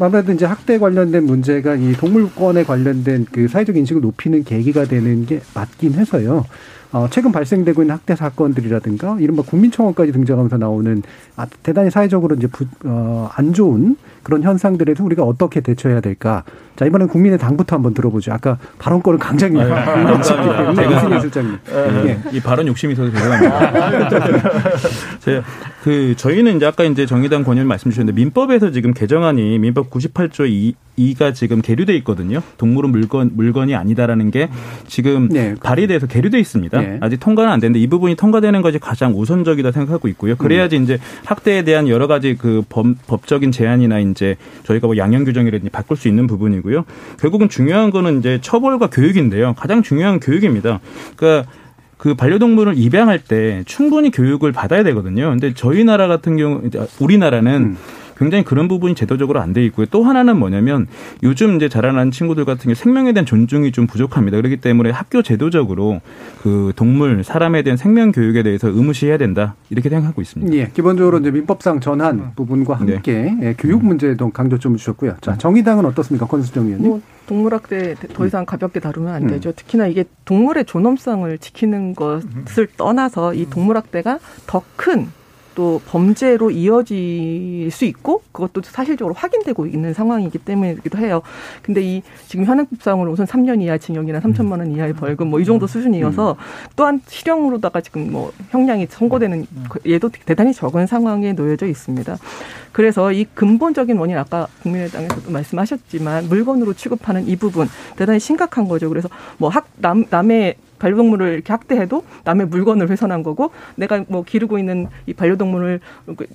아무래도 이제 학대 관련된 문제가 이 동물권에 관련된 그 사회적 인식을 높이는 계기가 되는 게 맞긴 해서요. 어, 최근 발생되고 있는 학대 사건들이라든가 이른바 국민청원까지 등장하면서 나오는 아, 대단히 사회적으로 이제 부, 어, 안 좋은 그런 현상들에서 우리가 어떻게 대처해야 될까. 자, 이번엔 국민의 당부터 한번 들어보죠. 아까 발언권을 강장이 이승현 실장님. 예. 이 발언 욕심이 있어서 죄송합니다. 그 저희는 이제 아까 이제 정의당 권유님 말씀 주셨는데 민법에서 지금 개정안이 민법 98조 2, 2가 지금 계류돼 있거든요. 동물은 물건 물건이 아니다라는 게 지금 네. 발의돼서 계류돼 있습니다. 네. 아직 통과는 안 됐는데 이 부분이 통과되는 것이 가장 우선적이다 생각하고 있고요. 그래야지 음. 이제 학대에 대한 여러 가지 그 법, 법적인 제한이나 이제 저희가 뭐 양형 규정이라든지 바꿀 수 있는 부분이고요. 결국은 중요한 거는 이제 처벌과 교육인데요. 가장 중요한 교육입니다. 그러니까 그 반려동물을 입양할 때 충분히 교육을 받아야 되거든요. 근데 저희 나라 같은 경우 우리나라는 음. 굉장히 그런 부분이 제도적으로 안 돼 있고요. 또 하나는 뭐냐면 요즘 이제 자라나는 친구들 같은 경우 생명에 대한 존중이 좀 부족합니다. 그렇기 때문에 학교 제도적으로 그 동물, 사람에 대한 생명 교육에 대해서 의무시해야 된다. 이렇게 생각하고 있습니다. 예. 기본적으로 이제 민법상 전한 부분과 네. 함께 네. 교육 문제도 강조점을 주셨고요. 자, 정의당은 어떻습니다. 권수정 의원님. 뭐 동물학대 더 이상 가볍게 다루면 안 음. 되죠. 특히나 이게 동물의 존엄성을 지키는 것을 떠나서 이 동물학대가 더큰 또 범죄로 이어질 수 있고 그것도 사실적으로 확인되고 있는 상황이기 때문이기도 해요. 근데 이 지금 현행법상으로 우선 3년 이하 징역이나 3천만 원 이하의 벌금 뭐 이 정도 수준이어서 또한 실형으로다가 지금 뭐 형량이 선고되는 얘도 대단히 적은 상황에 놓여져 있습니다. 그래서 이 근본적인 원인 아까 국민의당에서도 말씀하셨지만 물건으로 취급하는 이 부분 대단히 심각한 거죠. 그래서 뭐 학 남 남의 반려동물을 이렇게 학대해도 남의 물건을 훼손한 거고 내가 뭐 기르고 있는 이 반려동물을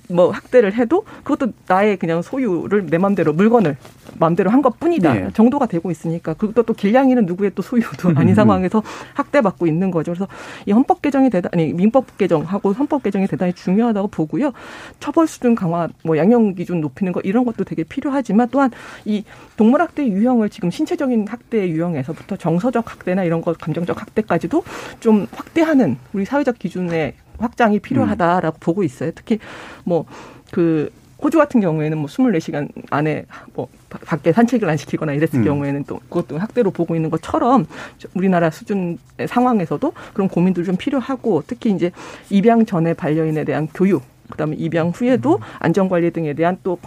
뭐 학대를 해도 그것도 나의 그냥 소유를 내 맘대로 물건을 맘대로 한 것뿐이다 네. 정도가 되고 있으니까 그것도 또 길냥이는 누구의 또 소유도 아닌 상황에서 학대받고 있는 거죠. 그래서 이 헌법 개정이 대단히 민법 개정하고 헌법 개정이 대단히 중요하다고 보고요. 처벌 수준 강화, 뭐 양형 기준 높이는 거 이런 것도 되게 필요하지만 또한 이 동물 학대 유형을 지금 신체적인 학대 유형에서부터 정서적 학대나 이런 거 감정적 학대까지 까지도 좀 확대하는 우리 사회적 기준의 확장이 필요하다라고 음. 보고 있어요. 특히 뭐그 호주 같은 경우에는 뭐 24시간 안에 뭐 밖에 산책을 안 시키거나 이랬을 음. 경우에는 또 그것도 학대로 보고 있는 것처럼 우리나라 수준의 상황에서도 그런 고민도 좀 필요하고 특히 이제 입양 전에 반려인에 대한 교육 그다음에 입양 후에도 안전관리 등에 대한 또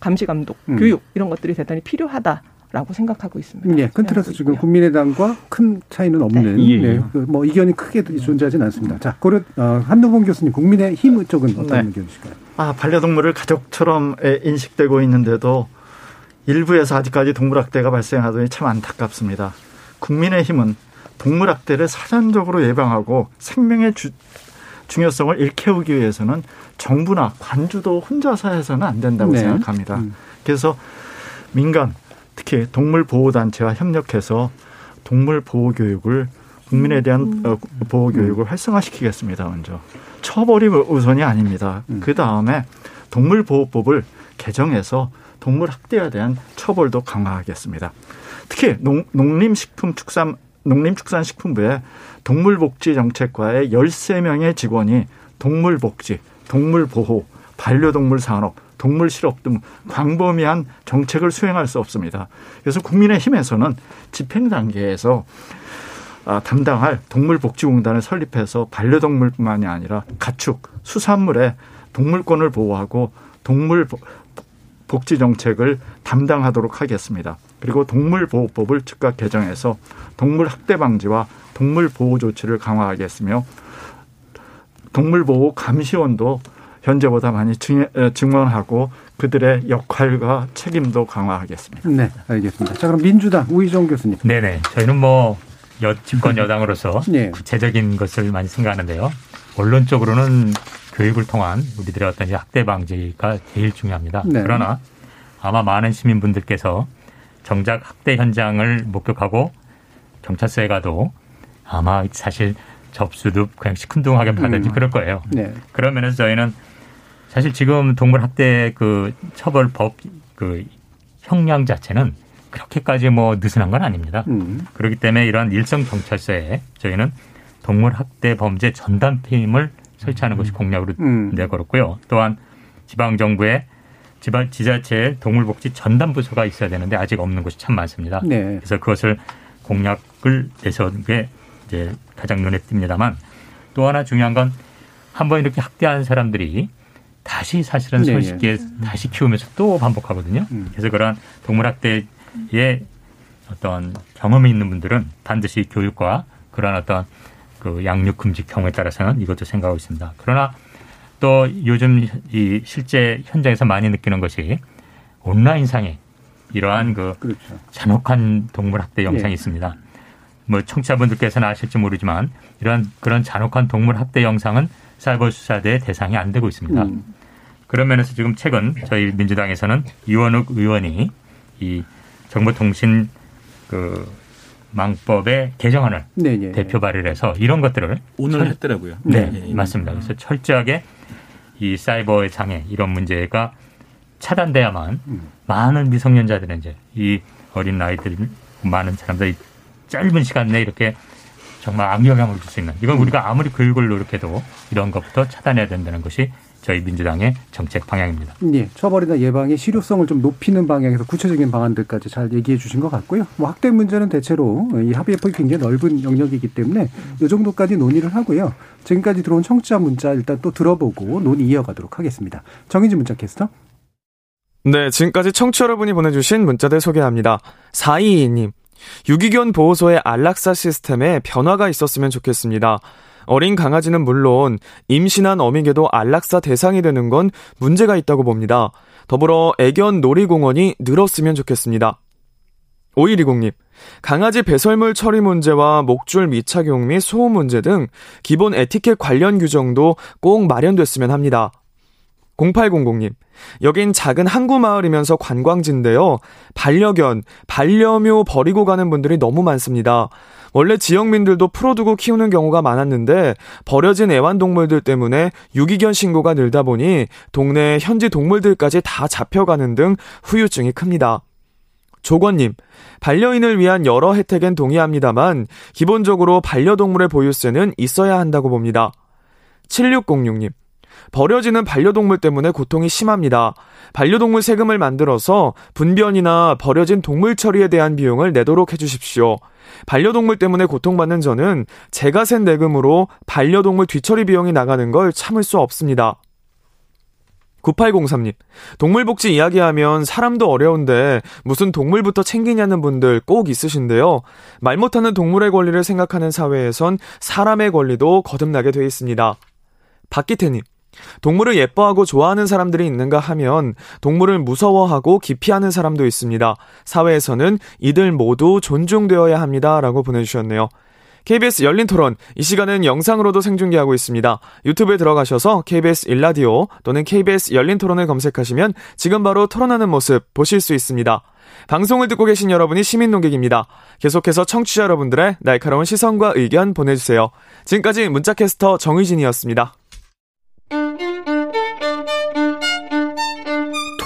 감시 감독, 음. 교육 이런 것들이 대단히 필요하다. 라고 생각하고 있습니다. 예, 큰 틀에서 지금 국민의당과 큰 차이는 없는 네. 예, 예. 네, 그뭐 이견이 크게 존재하지는 않습니다. 자, 고려 어, 한동훈 교수님 국민의힘 쪽은 어떤 네. 의견이실까요? 아, 반려동물을 가족처럼 에, 인식되고 있는데도 일부에서 아직까지 동물학대가 발생하더니 참 안타깝습니다. 국민의힘은 동물학대를 사전적으로 예방하고 생명의 주, 중요성을 일깨우기 위해서는 정부나 관주도 혼자서 해서는 안 된다고 네. 생각합니다. 음. 그래서 민간 특히 동물 보호 단체와 협력해서 동물 보호 교육을 국민에 대한 어, 보호 교육을 활성화시키겠습니다. 먼저 처벌이 우선이 아닙니다. 그 다음에 동물 보호법을 개정해서 동물 학대에 대한 처벌도 강화하겠습니다. 특히 농, 농림식품축산 농림축산식품부의 동물복지 정책과의 13명의 직원이 동물복지, 동물보호, 반려동물 산업, 동물 실업 등 광범위한 정책을 수행할 수 없습니다. 그래서 국민의힘에서는 집행 단계에서 아, 담당할 동물복지공단을 설립해서 반려동물뿐만이 아니라 가축, 수산물의 동물권을 보호하고 동물 보- 복지 정책을 담당하도록 하겠습니다. 그리고 동물보호법을 즉각 개정해서 동물 학대 방지와 동물 보호 조치를 강화하겠으며 동물보호 감시원도 현재보다 많이 증- 에, 증원하고 그들의 역할과 책임도 강화하겠습니다. 네, 알겠습니다. 자, 그럼 민주당 우희정 교수님. 네네. 저희는 뭐 여, 집권 여당으로서 네. 구체적인 것을 많이 생각하는데요. 원론적으로는 교육을 통한 우리들의 어떤 이 학대 방지가 제일 중요합니다. 네. 그러나 아마 많은 시민분들께서 정작 학대 현장을 목격하고 경찰서에 가도 아마 사실 접수도 그냥 시큰둥하게 받을지 음. 그럴 거예요. 네. 면에서 저희는 사실 지금 동물 학대 그 처벌법 그 형량 자체는 그렇게까지 뭐 느슨한 건 아닙니다. 음. 그렇기 때문에 이러한 일선 경찰서에 저희는 동물 학대 범죄 전담팀을 설치하는 것이 공약으로 음. 내걸었고요. 또한 지방 정부의 지방 지자체 동물복지 전담 부서가 있어야 되는데 아직 없는 곳이 참 많습니다. 네. 그래서 그것을 공약을 내세운 게 이제 가장 눈에 띕니다만 또 하나 중요한 건 한 번 이렇게 학대한 사람들이 다시 사실은 네, 손쉽게 다시 키우면서 또 반복하거든요. 그래서 그런 동물 학대의 어떤 경험이 있는 분들은 반드시 교육과 그런 어떤 그 양육 금지 경우에 따라서는 이것도 생각하고 있습니다. 그러나 또 요즘 이 실제 현장에서 많이 느끼는 것이 온라인상에 이러한 그 잔혹한 동물 학대 영상이 예. 있습니다. 뭐 청취자분들께서는 아실지 모르지만 이러한 그런 잔혹한 동물 학대 영상은 사이버 수사대의 대상이 안 되고 있습니다. 음. 그런 면에서 지금 최근 저희 민주당에서는 이원욱 의원이 이 정보통신 그 망법의 개정안을 네, 네. 대표 발의를 해서 이런 것들을 오늘 철- 했더라고요. 네, 예, 예. 맞습니다. 그래서 철저하게 이 사이버의 장애 이런 문제가 차단돼야만 많은 미성년자들은 이제 이 어린 아이들 많은 사람들이 짧은 시간 내에 이렇게 정말 악영향을 줄 수 있는 이건 우리가 아무리 교육을 노력해도 이런 것부터 차단해야 된다는 것이 저희 민주당의 정책 방향입니다. 예, 처벌이나 예방의 실효성을 좀 높이는 방향에서 구체적인 방안들까지 잘 얘기해 주신 것 같고요. 뭐 학대 문제는 대체로 이 합의의 폭이 굉장히 넓은 영역이기 때문에 이 정도까지 논의를 하고요. 지금까지 들어온 청취자 문자 일단 또 들어보고 논의 이어가도록 하겠습니다. 정인지 문자 캐스터. 네, 지금까지 청취 여러분이 보내주신 문자들 소개합니다. 422님, 유기견 보호소의 안락사 시스템에 변화가 있었으면 좋겠습니다. 어린 강아지는 물론 임신한 어미개도 안락사 대상이 되는 건 문제가 있다고 봅니다. 더불어 애견 놀이공원이 늘었으면 좋겠습니다. 5120님, 강아지 배설물 처리 문제와 목줄 미착용 및 소음 문제 등 기본 에티켓 관련 규정도 꼭 마련됐으면 합니다. 0800님, 여긴 작은 항구 마을이면서 관광지인데요. 반려견, 반려묘 버리고 가는 분들이 너무 많습니다. 원래 지역민들도 풀어두고 키우는 경우가 많았는데 버려진 애완동물들 때문에 유기견 신고가 늘다 보니 동네 현지 동물들까지 다 잡혀가는 등 후유증이 큽니다. 조건님, 반려인을 위한 여러 혜택엔 동의합니다만 기본적으로 반려동물의 보유세는 있어야 한다고 봅니다. 7606님, 버려지는 반려동물 때문에 고통이 심합니다. 반려동물 세금을 만들어서 분변이나 버려진 동물 처리에 대한 비용을 내도록 해주십시오. 반려동물 때문에 고통받는 저는 제가 센 내금으로 반려동물 뒤처리 비용이 나가는 걸 참을 수 없습니다. 9803님, 동물복지 이야기하면 사람도 어려운데 무슨 동물부터 챙기냐는 분들 꼭 있으신데요. 말 못하는 동물의 권리를 생각하는 사회에선 사람의 권리도 거듭나게 돼 있습니다. 박기태님, 동물을 예뻐하고 좋아하는 사람들이 있는가 하면 동물을 무서워하고 기피하는 사람도 있습니다. 사회에서는 이들 모두 존중되어야 합니다. 라고 보내주셨네요. KBS 열린 토론, 이 시간은 영상으로도 생중계하고 있습니다. 유튜브에 들어가셔서 KBS 일라디오 또는 KBS 열린 토론을 검색하시면 지금 바로 토론하는 모습 보실 수 있습니다. 방송을 듣고 계신 여러분이 시민 농객입니다. 계속해서 청취자 여러분들의 날카로운 시선과 의견 보내주세요. 지금까지 문자캐스터 정의진이었습니다.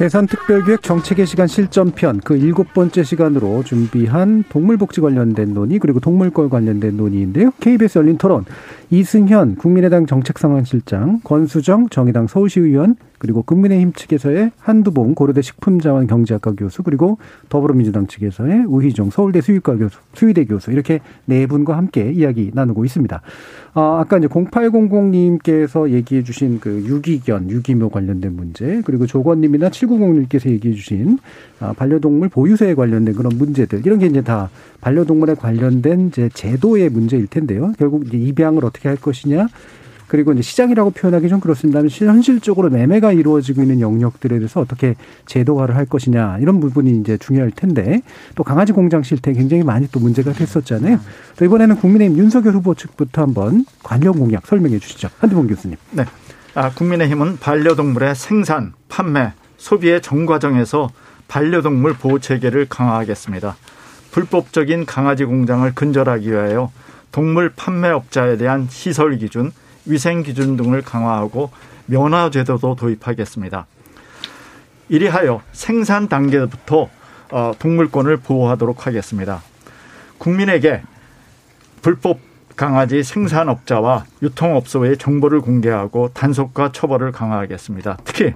대선 특별기획 정책의 시간 실전편 그 일곱 번째 시간으로 준비한 동물복지 관련된 논의 그리고 동물권 관련된 논의인데요. KBS 열린 토론 이승현 국민의당 정책상황실장, 권수정 정의당 서울시의원 그리고 국민의힘 측에서의 한두봉 고려대 식품자원 경제학과 교수 그리고 더불어민주당 측에서의 우희종 서울대 수의과 교수, 수의대 교수 이렇게 네 분과 함께 이야기 나누고 있습니다. 아, 아까 이제 0800님께서 얘기해 주신 그 유기견, 유기묘 관련된 문제 그리고 조건님이나 7906님께서 얘기해 주신 아, 반려동물 보유세에 관련된 그런 문제들 이런 게 이제 다 반려동물에 관련된 이제 제도의 문제일 텐데요. 결국 이제 입양을 어떻게 할 것이냐 그리고 이제 시장이라고 표현하기 좀 그렇습니다만 현실적으로 매매가 이루어지고 있는 영역들에 대해서 어떻게 제도화를 할 것이냐 이런 부분이 이제 중요할 텐데 또 강아지 공장 실태 굉장히 많이 또 문제가 됐었잖아요. 또 이번에는 국민의힘 윤석열 후보 측부터 한번 관련 공약 설명해 주시죠. 한두봉 교수님. 네. 아, 국민의힘은 반려동물의 생산, 판매, 소비의 전 과정에서 반려동물 보호 체계를 강화하겠습니다. 불법적인 강아지 공장을 근절하기 위하여 동물 판매업자에 대한 시설 기준, 위생 기준 등을 강화하고 면허 제도도 도입하겠습니다. 이리하여 생산 단계부터 어, 동물권을 보호하도록 하겠습니다. 국민에게 불법 강아지 생산업자와 유통업소의 정보를 공개하고 단속과 처벌을 강화하겠습니다. 특히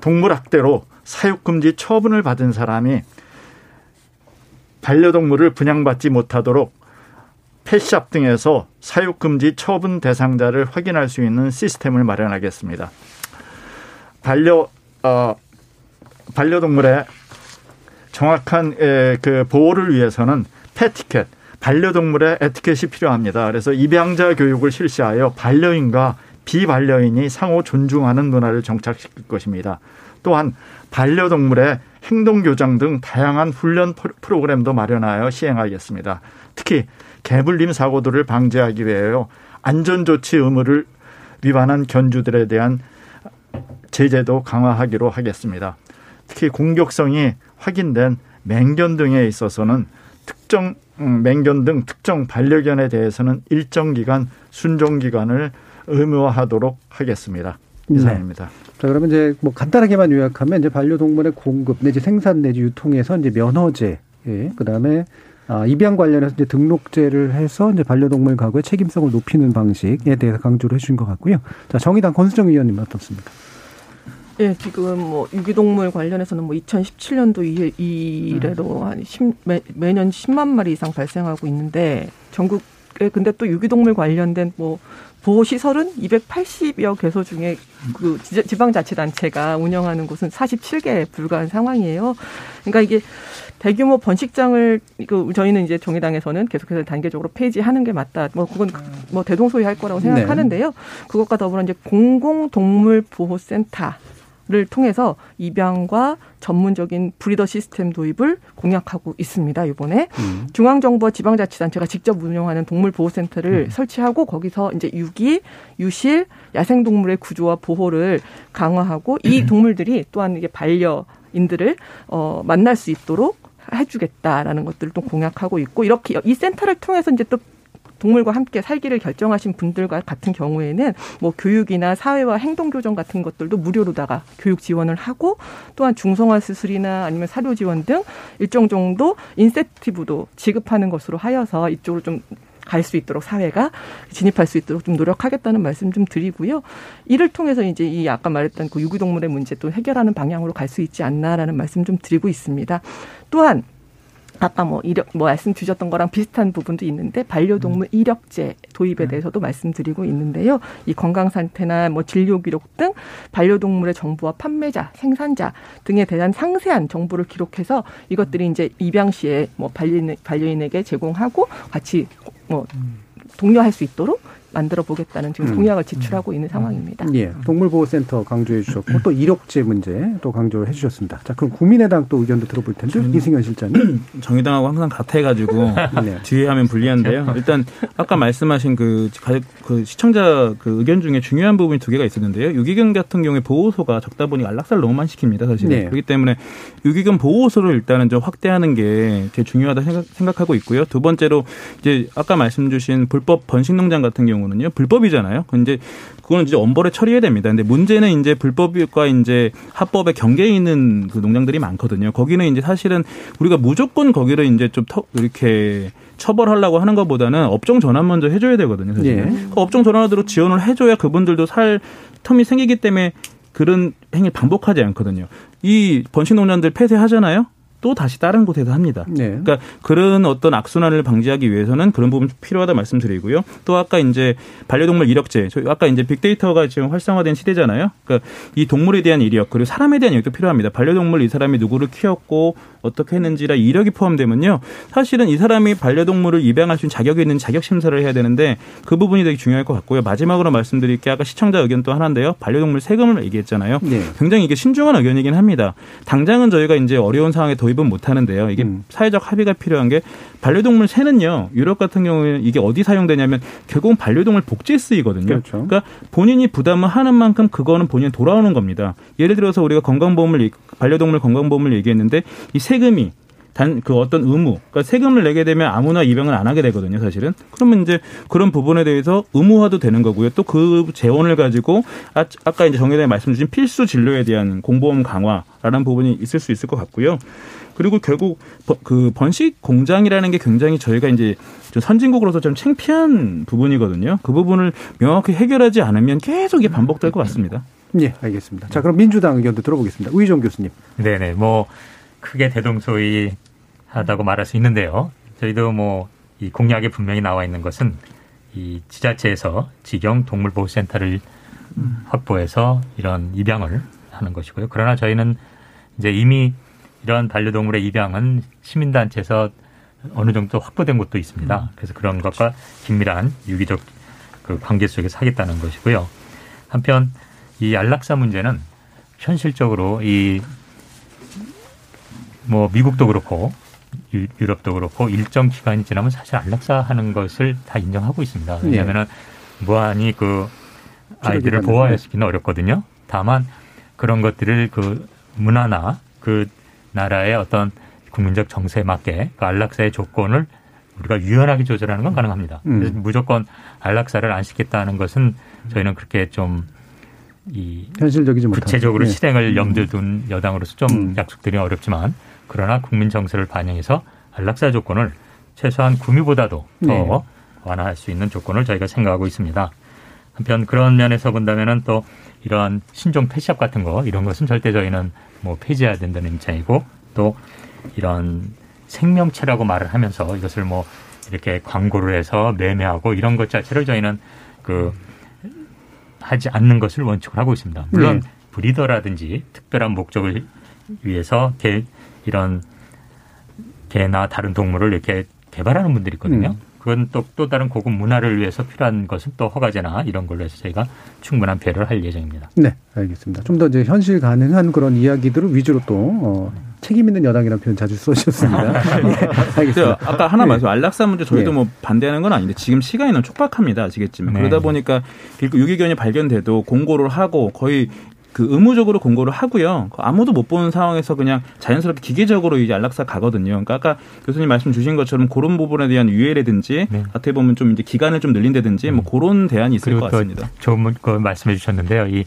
동물학대로 사육금지 처분을 받은 사람이 반려동물을 분양받지 못하도록 펫샵 등에서 사육금지 처분 대상자를 확인할 수 있는 시스템을 마련하겠습니다. 반려 어, 반려동물의 정확한 에, 그 보호를 위해서는 패티켓 반려동물의 에티켓이 필요합니다. 그래서 입양자 교육을 실시하여 반려인과 비반려인이 상호 존중하는 문화를 정착시킬 것입니다. 또한 반려동물의 행동 교정 등 다양한 훈련 프로그램도 마련하여 시행하겠습니다. 특히 개불림 사고들을 방지하기 위하여 안전조치 의무를 위반한 견주들에 대한 제재도 강화하기로 하겠습니다. 특히 공격성이 확인된 맹견 등에 있어서는 특정 음, 맹견 등 특정 반려견에 대해서는 일정 기간 순종 기간을 의무화하도록 하겠습니다. 이상입니다. 네. 자 그러면 이제 뭐 간단하게만 요약하면 이제 반려동물의 공급 내지 생산 내지 유통에서 이제 면허제, 예, 그다음에 아, 입양 관련해서 이제 등록제를 해서 이제 반려동물 가구의 책임성을 높이는 방식에 대해서 강조를 해주신 것 같고요. 자 정의당 권수정 의원님 어떻습니까? 예, 지금 뭐 유기동물 관련해서는 뭐 2017년도 이래로 한 10, 매, 매년 10만 마리 이상 발생하고 있는데 전국에 근데 또 유기동물 관련된 뭐 보호 시설은 280여 개소 중에 그 지방자치단체가 운영하는 곳은 47개에 불과한 상황이에요. 그러니까 이게 대규모 번식장을 그 저희는 이제 정의당에서는 계속해서 단계적으로 폐지하는 게 맞다. 뭐 그건 뭐 대동소이할 거라고 생각하는데요. 네. 그것과 더불어 이제 공공 동물 보호 센터 를 통해서 입양과 전문적인 브리더 시스템 도입을 공약하고 있습니다. 이번에 음. 중앙정부와 지방자치단체가 직접 운영하는 동물보호센터를 음. 설치하고 거기서 이제 유기, 유실, 야생동물의 구조와 보호를 강화하고 이 음. 동물들이 또한 이게 반려 인들을 어 만날 수 있도록 해주겠다라는 것들을 또 공약하고 있고 이렇게 이 센터를 통해서 이제 또 동물과 함께 살기를 결정하신 분들과 같은 경우에는 뭐 교육이나 사회와 행동 교정 같은 것들도 무료로다가 교육 지원을 하고 또한 중성화 수술이나 아니면 사료 지원 등 일정 정도 인센티브도 지급하는 것으로 하여서 이쪽으로 좀 갈 수 있도록 사회가 진입할 수 있도록 좀 노력하겠다는 말씀 좀 드리고요. 이를 통해서 이제 이 아까 말했던 그 유기동물의 문제도 해결하는 방향으로 갈 수 있지 않나라는 말씀 좀 드리고 있습니다. 또한 아까 뭐 이력 뭐 말씀 주셨던 거랑 비슷한 부분도 있는데 반려동물 음. 이력제 도입에 네. 대해서도 말씀드리고 있는데요. 이 건강 상태나 뭐 진료 기록 등 반려동물의 정보와 판매자, 생산자 등에 대한 상세한 정보를 기록해서 이것들이 이제 입양 시에 뭐 반려인 반려인에게 제공하고 같이 뭐 음. 독려할 수 있도록 만들어 보겠다는 지금 음. 공약을 지출하고 있는 상황입니다. 예, 동물보호센터 강조해 주셨고 또 이력제 문제 또 강조해 주셨습니다. 자, 그럼 국민의당 또 의견도 들어볼 텐데 이승현 실장님. 정의당하고 항상 같아 가지고 네. 뒤에 하면 불리한데요. 일단 아까 말씀하신 그, 그 시청자 그 의견 중에 중요한 부분이 두 개가 있었는데요. 유기견 같은 경우에 보호소가 적다 보니 안락사를 너무 많이 시킵니다, 사실은. 네. 그렇기 때문에 유기견 보호소를 일단은 좀 확대하는 게 제일 중요하다 생각, 하고 있고요. 두 번째로 이제 아까 말씀 주신 불법 번식농장 같은 경우 경우는요 불법이잖아요. 근데 그거는 이제 엄벌에 처리해야 됩니다. 근데 문제는 이제 불법과 이제 합법의 경계에 있는 그 농장들이 많거든요. 거기는 이제 사실은 우리가 무조건 거기를 이제 좀 터, 이렇게 처벌하려고 하는 것보다는 업종 전환 먼저 해줘야 되거든요. 사실 예. 그 업종 전환하도록 지원을 해줘야 그분들도 살 텀이 생기기 때문에 그런 행위 반복하지 않거든요. 이 번식 농장들 폐쇄하잖아요. 또 다시 다른 곳에서 합니다. 네. 그러니까 그런 어떤 악순환을 방지하기 위해서는 그런 부분 필요하다 말씀드리고요. 또 아까 이제 반려동물 이력제, 저희 아까 이제 빅데이터가 지금 활성화된 시대잖아요. 그러니까 이 동물에 대한 이력 그리고 사람에 대한 이력도 필요합니다. 반려동물 이 사람이 누구를 키웠고 어떻게 했는지라 이력이 포함되면요. 사실은 이 사람이 반려동물을 입양할 수 있는 자격이 있는 자격 심사를 해야 되는데 그 부분이 되게 중요할 것 같고요. 마지막으로 말씀드릴 게 아까 시청자 의견 또 하나인데요. 반려동물 세금을 얘기했잖아요. 네. 굉장히 이게 신중한 의견이긴 합니다. 당장은 저희가 이제 어려운 상황에 도입은 못 하는데요. 이게 음. 사회적 합의가 필요한 게 반려동물 세는요. 유럽 같은 경우에는 이게 어디 사용되냐면 결국은 반려동물 복지에 쓰이거든요. 그렇죠. 그러니까 본인이 부담을 하는 만큼 그거는 본인 돌아오는 겁니다. 예를 들어서 우리가 건강보험을 반려동물 건강보험을 얘기했는데 이 세금이 단그 어떤 의무, 그러니까 세금을 내게 되면 아무나 입양을 안 하게 되거든요, 사실은. 그러면 이제 그런 부분에 대해서 의무화도 되는 거고요. 또 그 재원을 가지고 아, 아까 이제 정의당에 말씀 주신 필수 진료에 대한 공보험 강화 라는 부분이 있을 수 있을 것 같고요. 그리고 결국 그 번식 공장이라는 게 굉장히 저희가 이제 선진국으로서 좀 창피한 부분이거든요. 그 부분을 명확히 해결하지 않으면 계속 이게 반복될 것 같습니다. 예, 알겠습니다. 자, 그럼 민주당 의견도 들어보겠습니다. 우희정 교수님. 네네. 뭐 크게 대동소이 하다고 말할 수 있는데요. 저희도 뭐 이 공약에 분명히 나와 있는 것은 이 지자체에서 직영 동물보호센터를 음. 확보해서 이런 입양을 하는 것이고요. 그러나 저희는 이제 이미 이러한 반려동물의 입양은 시민단체에서 어느 정도 확보된 곳도 있습니다. 음. 그래서 그런. 것과 긴밀한 유기적 그 관계 속에서 하겠다는 것이고요. 한편 이 안락사 문제는 현실적으로 이 뭐 미국도 그렇고 유럽도 그렇고 일정 기간이 지나면 사실 안락사 하는 것을 다 인정하고 있습니다. 네. 왜냐하면은 무한히 그 아이들을 보호하시기는 어렵거든요. 다만 그런 것들을 그 문화나 그 나라의 어떤 국민적 정세에 맞게 그 안락사의 조건을 우리가 유연하게 조절하는 건 가능합니다. 음. 그래서 무조건 안락사를 안 시켰다는 것은 저희는 그렇게 좀 이 현실적이지 구체적으로 네. 실행을 염두에 둔 여당으로서 좀 음. 약속드리기 어렵지만 그러나 국민 정서를 반영해서 안락사 조건을 최소한 구미보다도 더 네. 완화할 수 있는 조건을 저희가 생각하고 있습니다. 한편 그런 면에서 본다면은 또 이러한 신종 펫샵 같은 거 이런 것은 절대 저희는 뭐 폐지해야 된다는 입장이고 또 이런 생명체라고 말을 하면서 이것을 뭐 이렇게 광고를 해서 매매하고 이런 것 자체를 저희는 그 하지 않는 것을 원칙으로 하고 있습니다. 물론 네. 브리더라든지 특별한 목적을 위해서 개, 이런 개나 다른 동물을 이렇게 개발하는 분들이 있거든요. 음. 그건 또, 또 다른 고급 문화를 위해서 필요한 것은 또 허가제나 이런 걸로 해서 저희가 충분한 배려를 할 예정입니다. 네, 알겠습니다. 좀 더 이제 현실 가능한 그런 이야기들을 위주로 또 어, 책임 있는 여당이라는 표현 자주 써주셨습니다. 네, 알겠습니다. 아까 하나 네. 말씀 안락사 문제 저희도 네. 뭐 반대하는 건 아닌데 지금 시간이 너무 촉박합니다. 아시겠지만 네. 그러다 보니까 유기견이 발견돼도 공고를 하고 거의 그 의무적으로 공고를 하고요. 아무도 못 보는 상황에서 그냥 자연스럽게 기계적으로 이제 안락사 가거든요. 그러니까 아까 교수님 말씀 주신 것처럼 그런 부분에 대한 유예라든지 네. 어떻게 보면 좀 이제 기간을 좀 늘린다든지 뭐 음. 그런 대안이 있을 것 같습니다. 좋은 그 말씀해 주셨는데요. 이